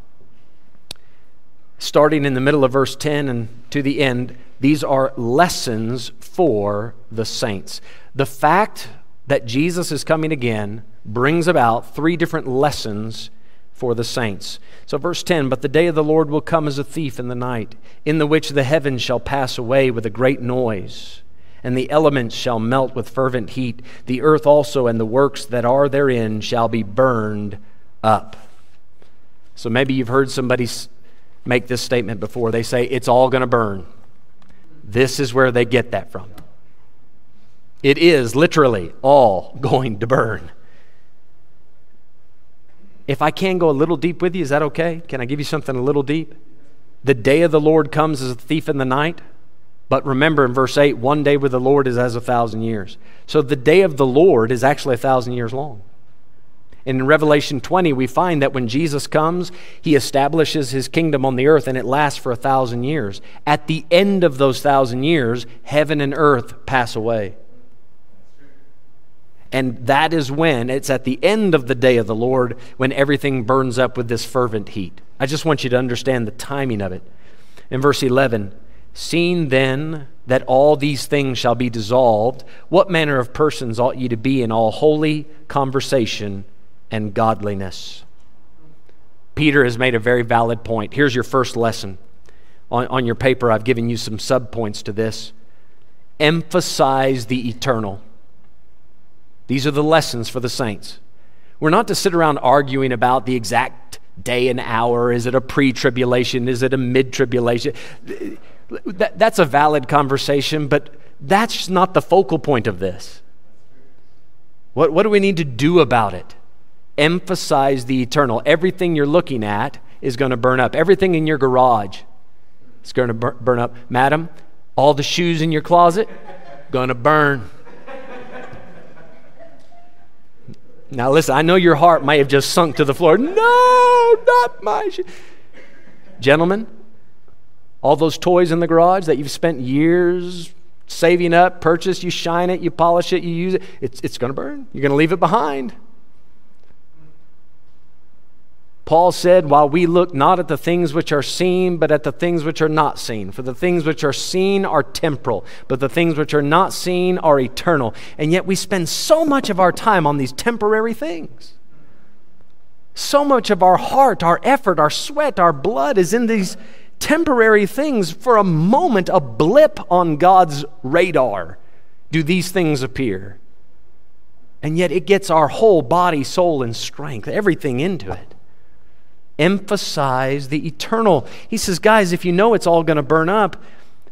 starting in the middle of verse 10 and to the end, these are lessons for the saints. The fact that Jesus is coming again brings about three different lessons for the saints. So, verse 10 But the day of the Lord will come as a thief in the night, in the which the heavens shall pass away with a great noise, and the elements shall melt with fervent heat. The earth also and the works that are therein shall be burned up. So, maybe you've heard somebody make this statement before. They say, it's all going to burn. This is where they get that from. It is literally all going to burn. If I can go a little deep with you, is that okay? Can I give you something a little deep? The day of the Lord comes as a thief in the night. But remember in verse 8, one day with the Lord is as a thousand years. So the day of the Lord is actually a thousand years long. And in Revelation 20, we find that when Jesus comes, he establishes his kingdom on the earth and it lasts for a thousand years. At the end of those thousand years, heaven and earth pass away. And that is when, it's at the end of the day of the Lord, when everything burns up with this fervent heat. I just want you to understand the timing of it. In verse 11, seeing then that all these things shall be dissolved, what manner of persons ought ye to be in all holy conversation? and godliness. Peter has made a very valid point. Here's your first lesson. On, on your paper, I've given you some subpoints to this. Emphasize the eternal. These are the lessons for the saints. We're not to sit around arguing about the exact day and hour. Is it a pre tribulation? Is it a mid tribulation? That's a valid conversation, but that's not the focal point of this. What, what do we need to do about it? Emphasize the eternal. Everything you're looking at is going to burn up. Everything in your garage is going to burn up. Madam, all the shoes in your closet, going to burn. Now, listen, I know your heart might have just sunk to the floor. No, not my. Gentlemen, all those toys in the garage that you've spent years saving up, purchased, you shine it, you polish it, you use it, it's, it's going to burn. You're going to leave it behind. Paul said, While we look not at the things which are seen, but at the things which are not seen. For the things which are seen are temporal, but the things which are not seen are eternal. And yet we spend so much of our time on these temporary things. So much of our heart, our effort, our sweat, our blood is in these temporary things. For a moment, a blip on God's radar, do these things appear. And yet it gets our whole body, soul, and strength, everything into it emphasize the eternal. He says, guys, if you know it's all going to burn up,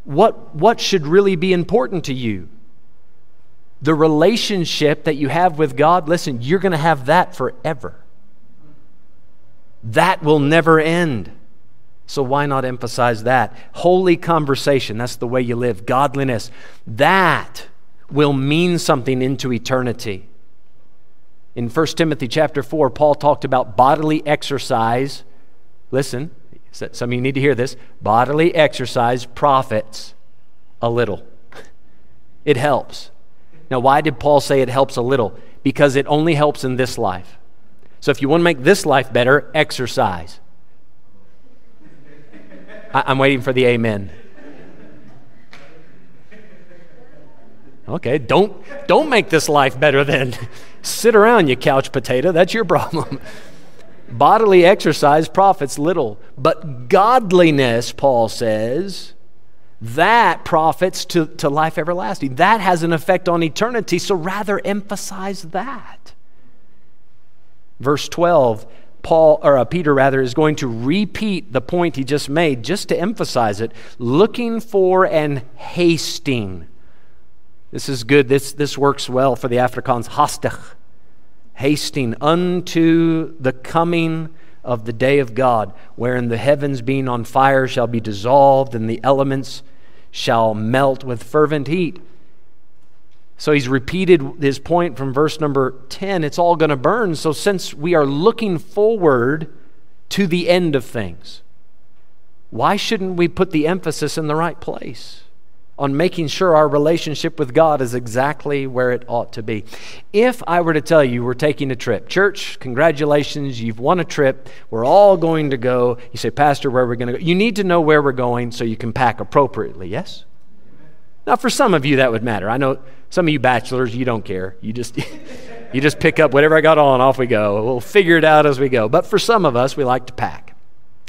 what, what should really be important to you? The relationship that you have with God, listen, you're going to have that forever. That will never end. So why not emphasize that? Holy conversation, that's the way you live. Godliness, that will mean something into eternity. In 1 Timothy chapter 4, Paul talked about bodily exercise. Listen, some of you need to hear this. Bodily exercise profits a little. It helps. Now, why did Paul say it helps a little? Because it only helps in this life. So if you want to make this life better, exercise. I- am waiting for the amen. Okay, don't don't make this life better then. Sit around, you couch potato. That's your problem. Bodily exercise profits little, but godliness, Paul says, that profits to, to life everlasting. That has an effect on eternity, so rather emphasize that. Verse 12, Paul, or uh, Peter rather, is going to repeat the point he just made just to emphasize it looking for and hasting this is good. This, this works well for the Afrikaans. Hastig, hasting unto the coming of the day of God, wherein the heavens being on fire shall be dissolved, and the elements shall melt with fervent heat. So he's repeated his point from verse number 10 it's all going to burn. So, since we are looking forward to the end of things, why shouldn't we put the emphasis in the right place? On making sure our relationship with God is exactly where it ought to be. If I were to tell you we're taking a trip, church, congratulations, you've won a trip, we're all going to go. You say, Pastor, where are we going to go? You need to know where we're going so you can pack appropriately, yes? Now, for some of you, that would matter. I know some of you bachelors, you don't care. You just. you just pick up whatever I got on, off we go. We'll figure it out as we go. But for some of us, we like to pack.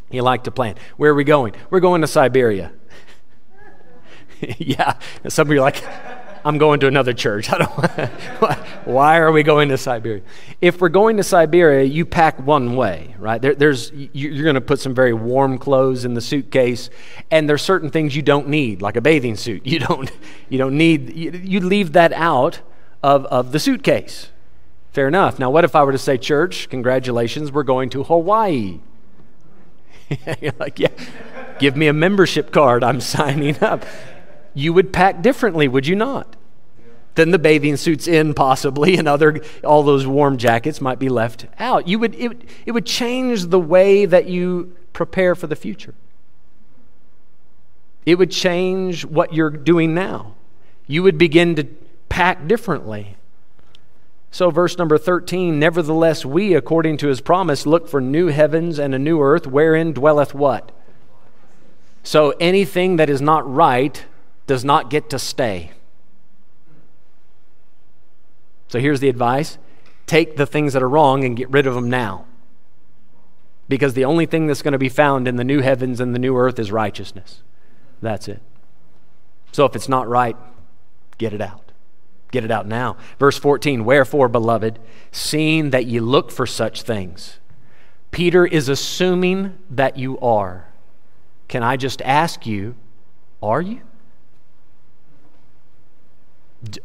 You like to plan. Where are we going? We're going to Siberia. yeah. Some of you are like, I'm going to another church. I don't, why are we going to Siberia? If we're going to Siberia, you pack one way, right? There, there's, you're going to put some very warm clothes in the suitcase, and there's certain things you don't need, like a bathing suit. You don't, you don't need, you, leave that out of, of the suitcase. Fair enough. Now, what if I were to say, church, congratulations, we're going to Hawaii? you're like, yeah, give me a membership card. I'm signing up you would pack differently, would you not? Then the bathing suits in, possibly, and other all those warm jackets might be left out. You would it, it would change the way that you prepare for the future. It would change what you're doing now. You would begin to pack differently. So, verse number 13, nevertheless, we, according to his promise, look for new heavens and a new earth wherein dwelleth what? So, anything that is not right does not get to stay. So here's the advice take the things that are wrong and get rid of them now. Because the only thing that's going to be found in the new heavens and the new earth is righteousness. That's it. So if it's not right, get it out. Get it out now. Verse 14 Wherefore, beloved, seeing that ye look for such things, Peter is assuming that you are. Can I just ask you, are you?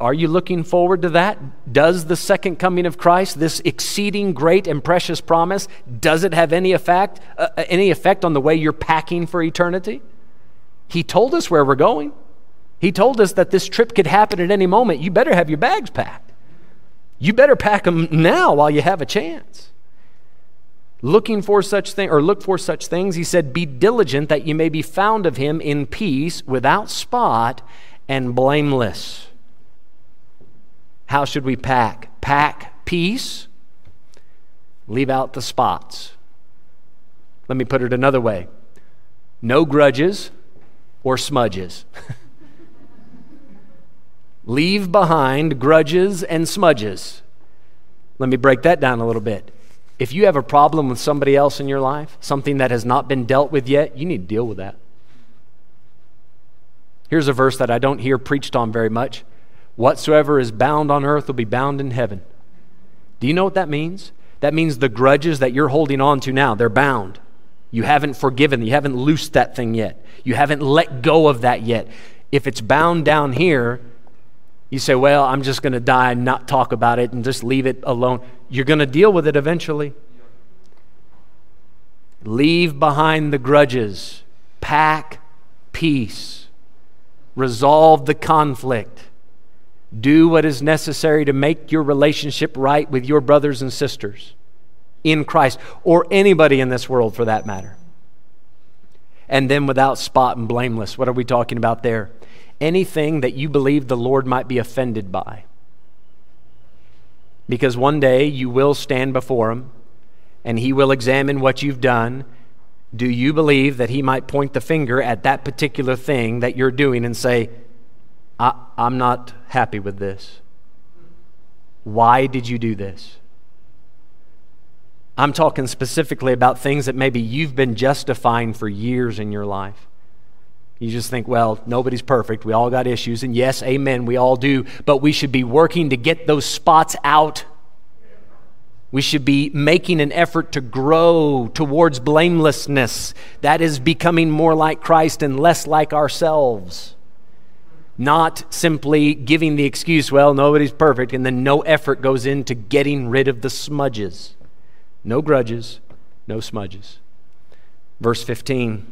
Are you looking forward to that? Does the second coming of Christ, this exceeding great and precious promise, does it have any effect, uh, uh, any effect on the way you're packing for eternity? He told us where we're going. He told us that this trip could happen at any moment. You better have your bags packed. You better pack them now while you have a chance. Looking for such thing or look for such things, he said, "Be diligent that you may be found of him in peace, without spot, and blameless." How should we pack? Pack peace, leave out the spots. Let me put it another way no grudges or smudges. leave behind grudges and smudges. Let me break that down a little bit. If you have a problem with somebody else in your life, something that has not been dealt with yet, you need to deal with that. Here's a verse that I don't hear preached on very much. Whatsoever is bound on earth will be bound in heaven. Do you know what that means? That means the grudges that you're holding on to now, they're bound. You haven't forgiven, you haven't loosed that thing yet. You haven't let go of that yet. If it's bound down here, you say, Well, I'm just going to die and not talk about it and just leave it alone. You're going to deal with it eventually. Leave behind the grudges, pack peace, resolve the conflict. Do what is necessary to make your relationship right with your brothers and sisters in Christ, or anybody in this world for that matter. And then without spot and blameless. What are we talking about there? Anything that you believe the Lord might be offended by. Because one day you will stand before Him and He will examine what you've done. Do you believe that He might point the finger at that particular thing that you're doing and say, I, am not happy with this. Why did you do this? I'm talking specifically about things that maybe you've been justifying for years in your life. You just think, well, nobody's perfect. We all got issues. And yes, amen, we all do. But we should be working to get those spots out. We should be making an effort to grow towards blamelessness. That is becoming more like Christ and less like ourselves not simply giving the excuse, well, nobody's perfect, and then no effort goes into getting rid of the smudges. No grudges, no smudges. Verse 15,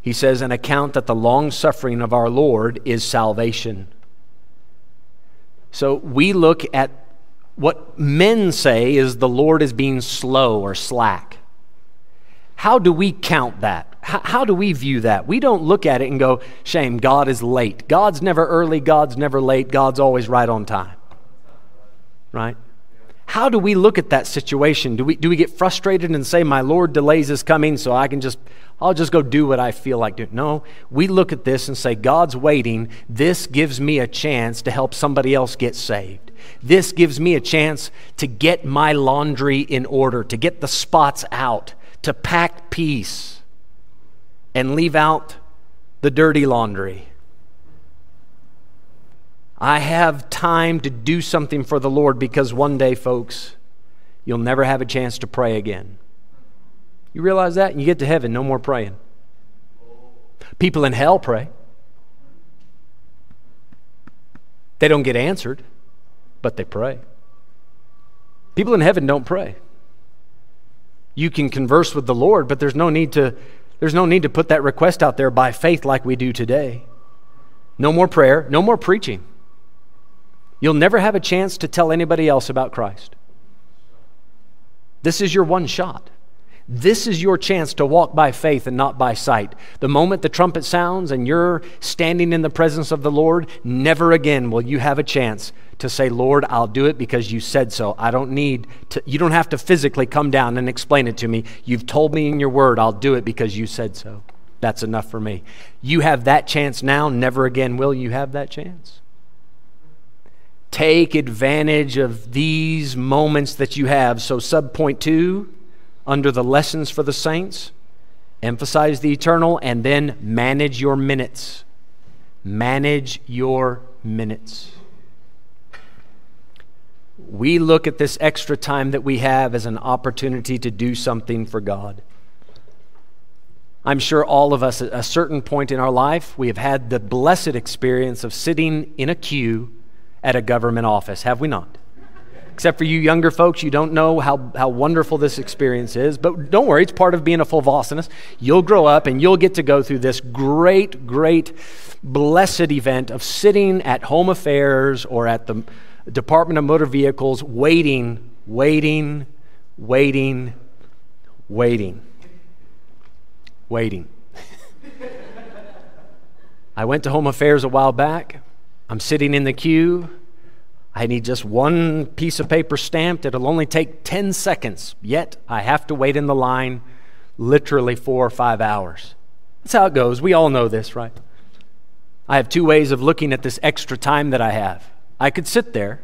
he says, An account that the long suffering of our Lord is salvation. So we look at what men say is the Lord is being slow or slack. How do we count that? How, how, do we view that? We don't look at it and go, shame, God is late. God's never early, God's never late, God's always right on time. Right? How do we look at that situation? Do we, do we get frustrated and say, My Lord delays his coming, so I can just, I'll just go do what I feel like doing? No, we look at this and say, God's waiting. This gives me a chance to help somebody else get saved. This gives me a chance to get my laundry in order, to get the spots out, to pack peace and leave out the dirty laundry. I have time to do something for the Lord because one day, folks, you'll never have a chance to pray again. You realize that? And you get to heaven, no more praying. People in hell pray. They don't get answered, but they pray. People in heaven don't pray. You can converse with the Lord, but there's no need to there's no need to put that request out there by faith like we do today. No more prayer, no more preaching. You'll never have a chance to tell anybody else about Christ. This is your one shot. This is your chance to walk by faith and not by sight. The moment the trumpet sounds and you're standing in the presence of the Lord, never again will you have a chance to say, Lord, I'll do it because you said so. I don't need to, you don't have to physically come down and explain it to me. You've told me in your word, I'll do it because you said so. That's enough for me. You have that chance now, never again will you have that chance. Take advantage of these moments that you have. So, sub point two, under the lessons for the saints, emphasize the eternal, and then manage your minutes. Manage your minutes we look at this extra time that we have as an opportunity to do something for God. I'm sure all of us at a certain point in our life, we have had the blessed experience of sitting in a queue at a government office, have we not? Except for you younger folks, you don't know how, how wonderful this experience is. But don't worry, it's part of being a Fulvosinus. You'll grow up and you'll get to go through this great, great, blessed event of sitting at home affairs or at the Department of Motor Vehicles waiting, waiting, waiting, waiting waiting. I went to Home Affairs a while back. I'm sitting in the queue. I need just one piece of paper stamped. It'll only take 10 seconds. Yet I have to wait in the line literally four or five hours. That's how it goes. We all know this, right? I have two ways of looking at this extra time that I have. I could sit there,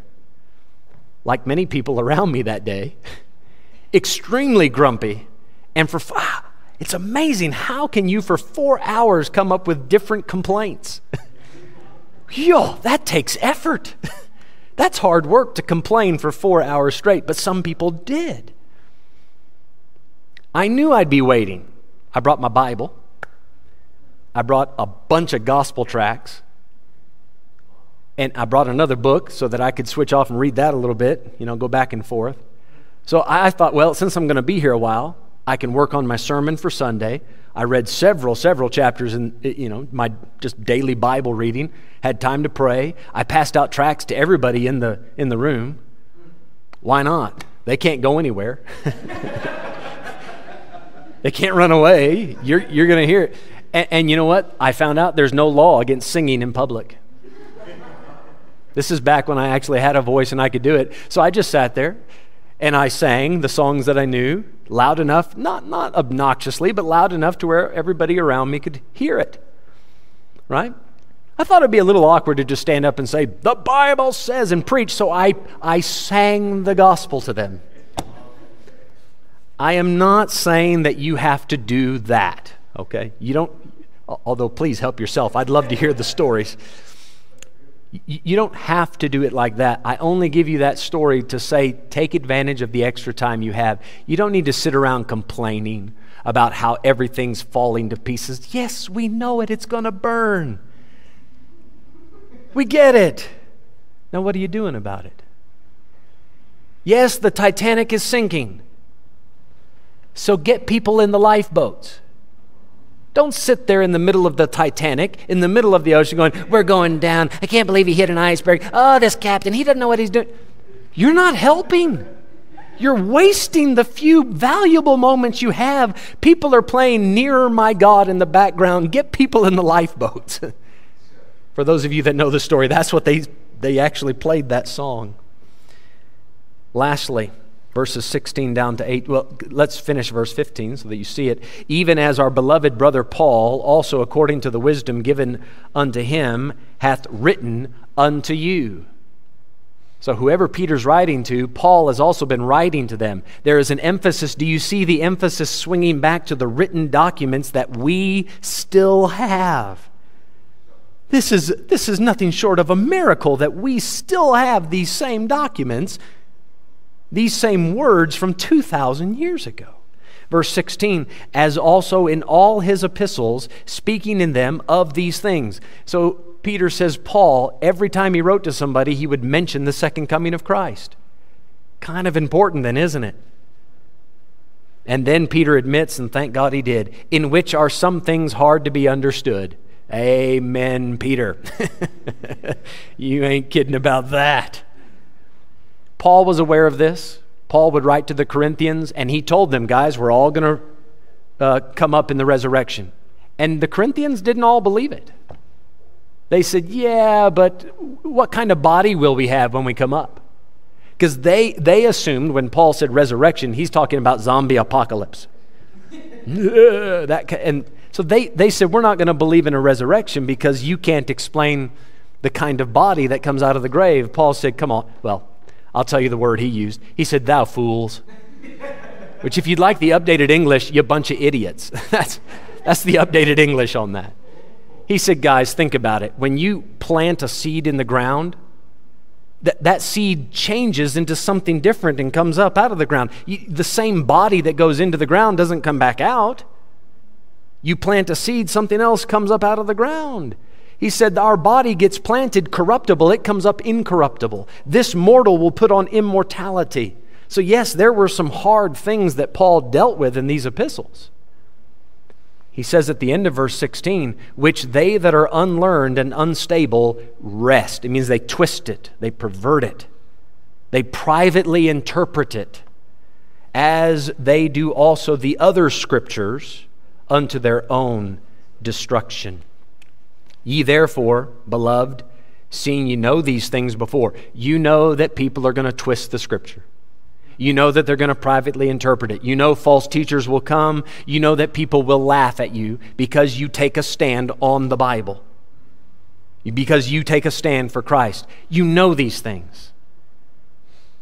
like many people around me that day, extremely grumpy, and for ah, it's amazing. How can you, for four hours, come up with different complaints? Yo, that takes effort. That's hard work to complain for four hours straight, but some people did. I knew I'd be waiting. I brought my Bible, I brought a bunch of gospel tracts, and I brought another book so that I could switch off and read that a little bit, you know, go back and forth. So I thought, well, since I'm going to be here a while, I can work on my sermon for Sunday. I read several, several chapters in you know my just daily Bible reading. Had time to pray. I passed out tracts to everybody in the in the room. Why not? They can't go anywhere. they can't run away. You're you're going to hear it. And, and you know what? I found out there's no law against singing in public. This is back when I actually had a voice and I could do it. So I just sat there and I sang the songs that I knew loud enough, not, not obnoxiously, but loud enough to where everybody around me could hear it. Right? I thought it'd be a little awkward to just stand up and say, The Bible says, and preach, so I, I sang the gospel to them. I am not saying that you have to do that, okay? You don't, although please help yourself. I'd love to hear the stories. You don't have to do it like that. I only give you that story to say take advantage of the extra time you have. You don't need to sit around complaining about how everything's falling to pieces. Yes, we know it. It's going to burn. We get it. Now, what are you doing about it? Yes, the Titanic is sinking. So get people in the lifeboats. Don't sit there in the middle of the Titanic, in the middle of the ocean, going, We're going down. I can't believe he hit an iceberg. Oh, this captain, he doesn't know what he's doing. You're not helping. You're wasting the few valuable moments you have. People are playing Nearer My God in the background. Get people in the lifeboats. For those of you that know the story, that's what they, they actually played that song. Lastly, verses 16 down to 8. Well, let's finish verse 15 so that you see it. Even as our beloved brother Paul, also according to the wisdom given unto him, hath written unto you. So, whoever Peter's writing to, Paul has also been writing to them. There is an emphasis. Do you see the emphasis swinging back to the written documents that we still have? This is, this is nothing short of a miracle that we still have these same documents these same words from 2,000 years ago. Verse 16, as also in all his epistles, speaking in them of these things. So Peter says, Paul, every time he wrote to somebody, he would mention the second coming of Christ. Kind of important, then, isn't it? And then Peter admits, and thank God he did, in which are some things hard to be understood. Amen, Peter. you ain't kidding about that. Paul was aware of this. Paul would write to the Corinthians, and he told them, guys, we're all going to uh, come up in the resurrection. And the Corinthians didn't all believe it. They said, yeah, but what kind of body will we have when we come up? Because they, they assumed when Paul said resurrection, he's talking about zombie apocalypse. that, and so they, they said, we're not going to believe in a resurrection because you can't explain the kind of body that comes out of the grave. Paul said, come on. Well, I'll tell you the word he used. He said, Thou fools. Which, if you'd like the updated English, you bunch of idiots. that's, that's the updated English on that. He said, Guys, think about it. When you plant a seed in the ground, that, that seed changes into something different and comes up out of the ground. You, the same body that goes into the ground doesn't come back out. You plant a seed, something else comes up out of the ground. He said, Our body gets planted corruptible, it comes up incorruptible. This mortal will put on immortality. So, yes, there were some hard things that Paul dealt with in these epistles. He says at the end of verse 16, which they that are unlearned and unstable wrest. It means they twist it, they pervert it, they privately interpret it, as they do also the other scriptures unto their own destruction. Ye therefore, beloved, seeing you know these things before, you know that people are going to twist the scripture. You know that they're going to privately interpret it. You know false teachers will come. You know that people will laugh at you because you take a stand on the Bible, because you take a stand for Christ. You know these things.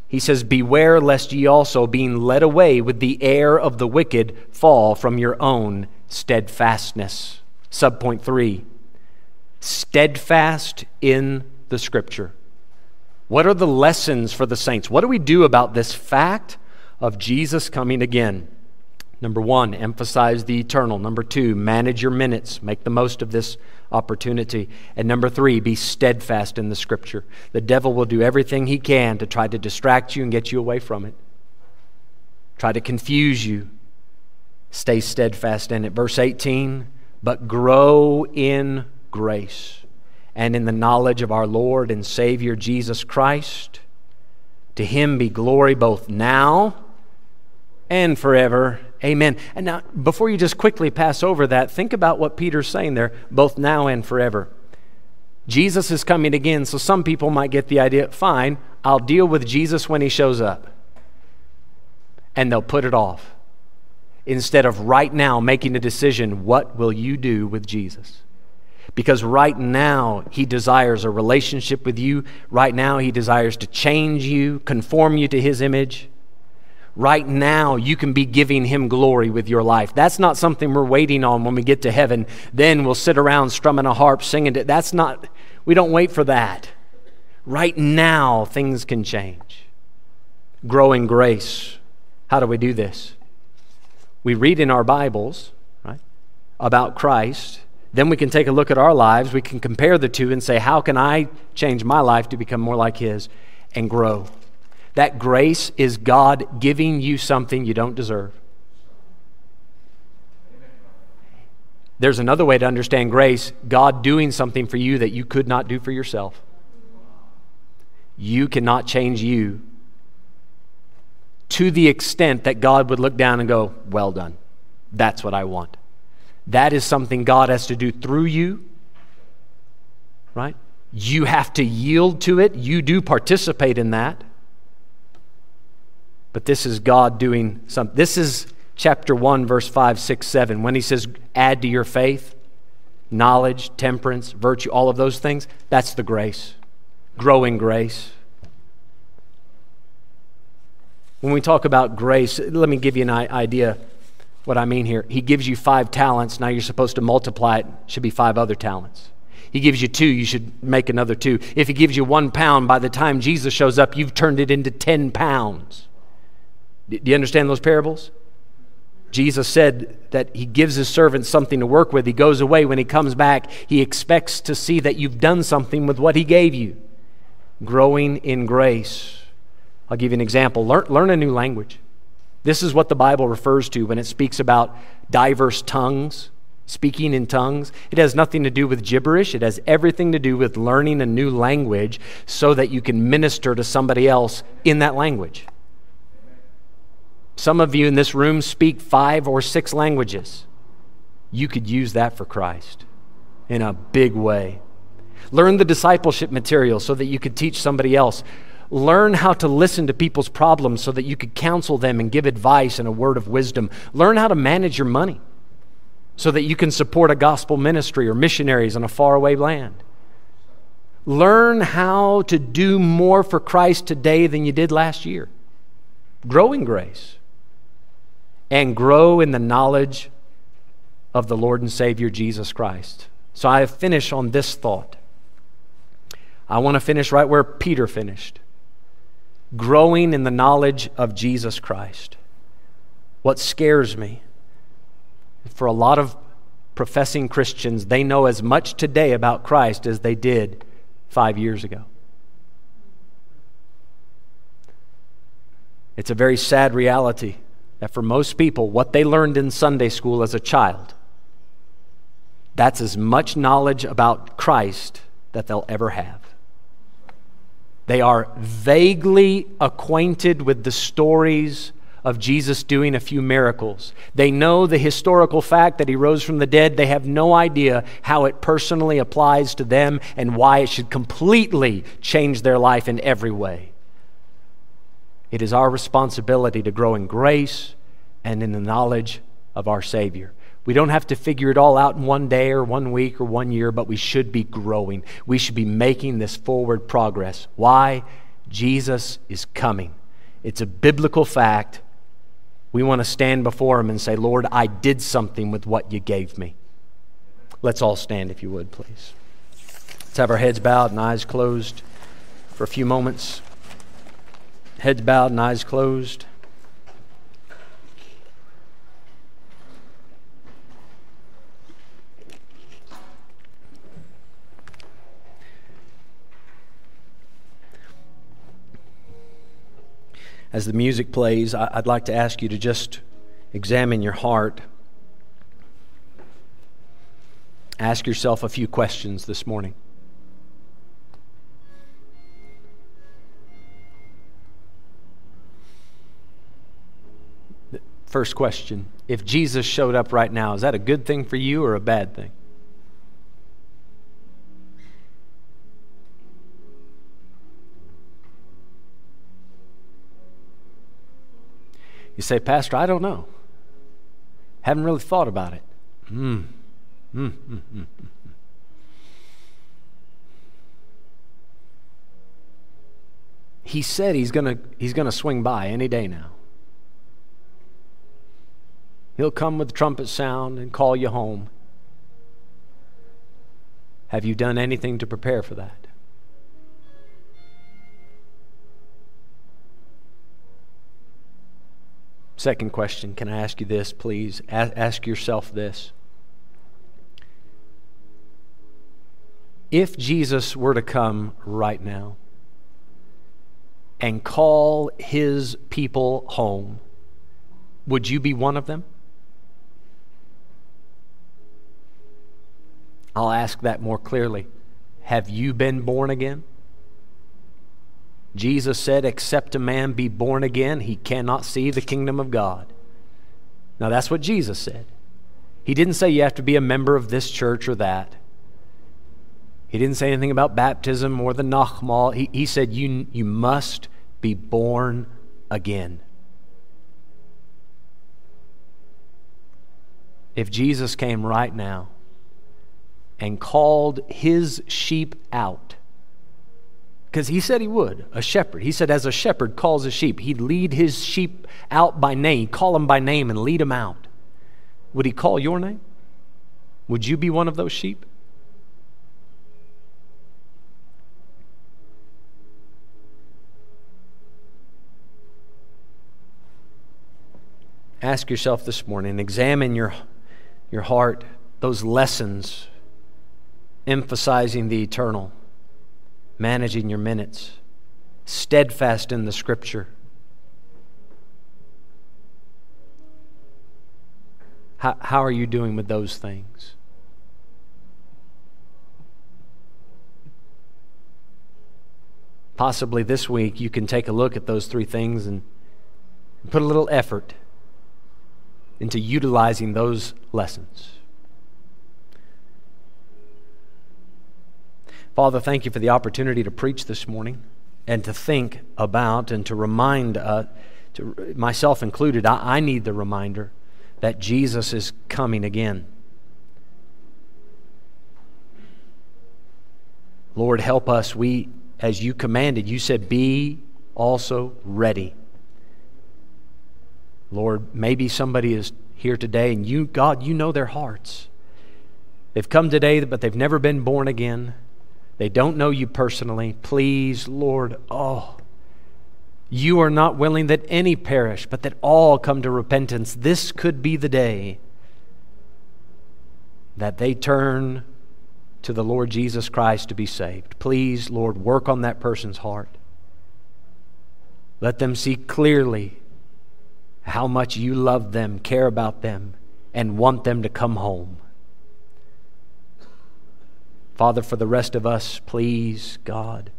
He says, Beware lest ye also, being led away with the air of the wicked, fall from your own steadfastness. Subpoint three steadfast in the Scripture. What are the lessons for the saints? What do we do about this fact of Jesus coming again? Number one, emphasize the eternal. Number two, manage your minutes. Make the most of this opportunity. And number three, be steadfast in the scripture. The devil will do everything he can to try to distract you and get you away from it, try to confuse you. Stay steadfast in it. Verse 18, but grow in grace and in the knowledge of our Lord and Savior Jesus Christ. To him be glory both now and forever. Amen. And now, before you just quickly pass over that, think about what Peter's saying there, both now and forever. Jesus is coming again, so some people might get the idea fine, I'll deal with Jesus when he shows up. And they'll put it off. Instead of right now making a decision, what will you do with Jesus? Because right now, He desires a relationship with you. Right now, He desires to change you, conform you to His image. Right now, you can be giving Him glory with your life. That's not something we're waiting on when we get to heaven. Then we'll sit around strumming a harp, singing. To, that's not, we don't wait for that. Right now, things can change. Growing grace. How do we do this? We read in our Bibles, right, about Christ then we can take a look at our lives. We can compare the two and say, how can I change my life to become more like His and grow? That grace is God giving you something you don't deserve. There's another way to understand grace God doing something for you that you could not do for yourself. You cannot change you to the extent that God would look down and go, Well done. That's what I want. That is something God has to do through you, right? You have to yield to it. You do participate in that. But this is God doing something. This is chapter 1, verse 5, 6, 7. When he says, add to your faith, knowledge, temperance, virtue, all of those things, that's the grace. Growing grace. When we talk about grace, let me give you an idea what I mean here. He gives you five talents. Now you're supposed to multiply it. Should be five other talents. He gives you two, you should make another two. If he gives you one pound, by the time Jesus shows up, you've turned it into 10 pounds. Do you understand those parables? Jesus said that he gives his servants something to work with. He goes away. When he comes back, he expects to see that you've done something with what he gave you. Growing in grace. I'll give you an example. Learn, learn a new language. This is what the Bible refers to when it speaks about diverse tongues, speaking in tongues. It has nothing to do with gibberish, it has everything to do with learning a new language so that you can minister to somebody else in that language. Some of you in this room speak five or six languages. You could use that for Christ in a big way. Learn the discipleship material so that you could teach somebody else. Learn how to listen to people's problems so that you could counsel them and give advice and a word of wisdom. Learn how to manage your money so that you can support a gospel ministry or missionaries in a faraway land. Learn how to do more for Christ today than you did last year. Grow in grace and grow in the knowledge of the Lord and Savior Jesus Christ. So I finish on this thought. I want to finish right where Peter finished growing in the knowledge of Jesus Christ. What scares me for a lot of professing Christians, they know as much today about Christ as they did five years ago. It's a very sad reality that for most people, what they learned in Sunday school as a child, that's as much knowledge about Christ that they'll ever have. They are vaguely acquainted with the stories of Jesus doing a few miracles. They know the historical fact that he rose from the dead. They have no idea how it personally applies to them and why it should completely change their life in every way. It is our responsibility to grow in grace and in the knowledge of our Savior. We don't have to figure it all out in one day or one week or one year, but we should be growing. We should be making this forward progress. Why? Jesus is coming. It's a biblical fact. We want to stand before Him and say, Lord, I did something with what you gave me. Let's all stand, if you would, please. Let's have our heads bowed and eyes closed for a few moments. Heads bowed and eyes closed. As the music plays, I'd like to ask you to just examine your heart. Ask yourself a few questions this morning. First question If Jesus showed up right now, is that a good thing for you or a bad thing? You say, Pastor, I don't know. Haven't really thought about it. Mm. Mm, mm, mm, he said he's going he's going to swing by any day now. He'll come with the trumpet sound and call you home. Have you done anything to prepare for that? Second question Can I ask you this, please? ask yourself this. If Jesus were to come right now and call his people home, would you be one of them? I'll ask that more clearly. Have you been born again? Jesus said, Except a man be born again, he cannot see the kingdom of God. Now, that's what Jesus said. He didn't say you have to be a member of this church or that. He didn't say anything about baptism or the Nagmaal. He, he said, you, you must be born again. If Jesus came right now, and called his sheep out. Because he said he would, a shepherd. He said, as a shepherd calls a sheep, he'd lead his sheep out by name, call them by name, and lead them out. Would he call your name? Would you be one of those sheep? Ask yourself this morning, examine your, your heart, those lessons emphasizing the eternal, managing your minutes, steadfast in the scripture. How, how are you doing with those things? Possibly this week you can take a look at those three things and put a little effort into utilizing those lessons. Father, thank you for the opportunity to preach this morning and to think about and to remind, uh, to, myself included, I, I need the reminder that Jesus is coming again. Lord, help us. We, as you commanded, you said, be also ready. Lord, maybe somebody is here today and you, God, you know their hearts. They've come today, but they've never been born again. They don't know you personally. Please, Lord, oh, you are not willing that any perish, but that all come to repentance. This could be the day. that they turn to the Lord Jesus Christ to be saved. Please, Lord, work on that person's heart. Let them see clearly how much you love them, care about them, and want them to come home. Father, for the rest of us, please, God,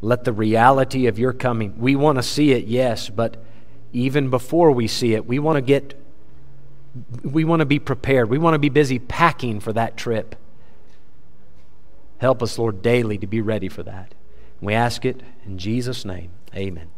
let the reality of your coming, we want to see it, yes, but even before we see it, we want to get, we want to be prepared. We want to be busy packing for that trip. Help us, Lord, daily to be ready for that. We ask it in Jesus' name. Amen.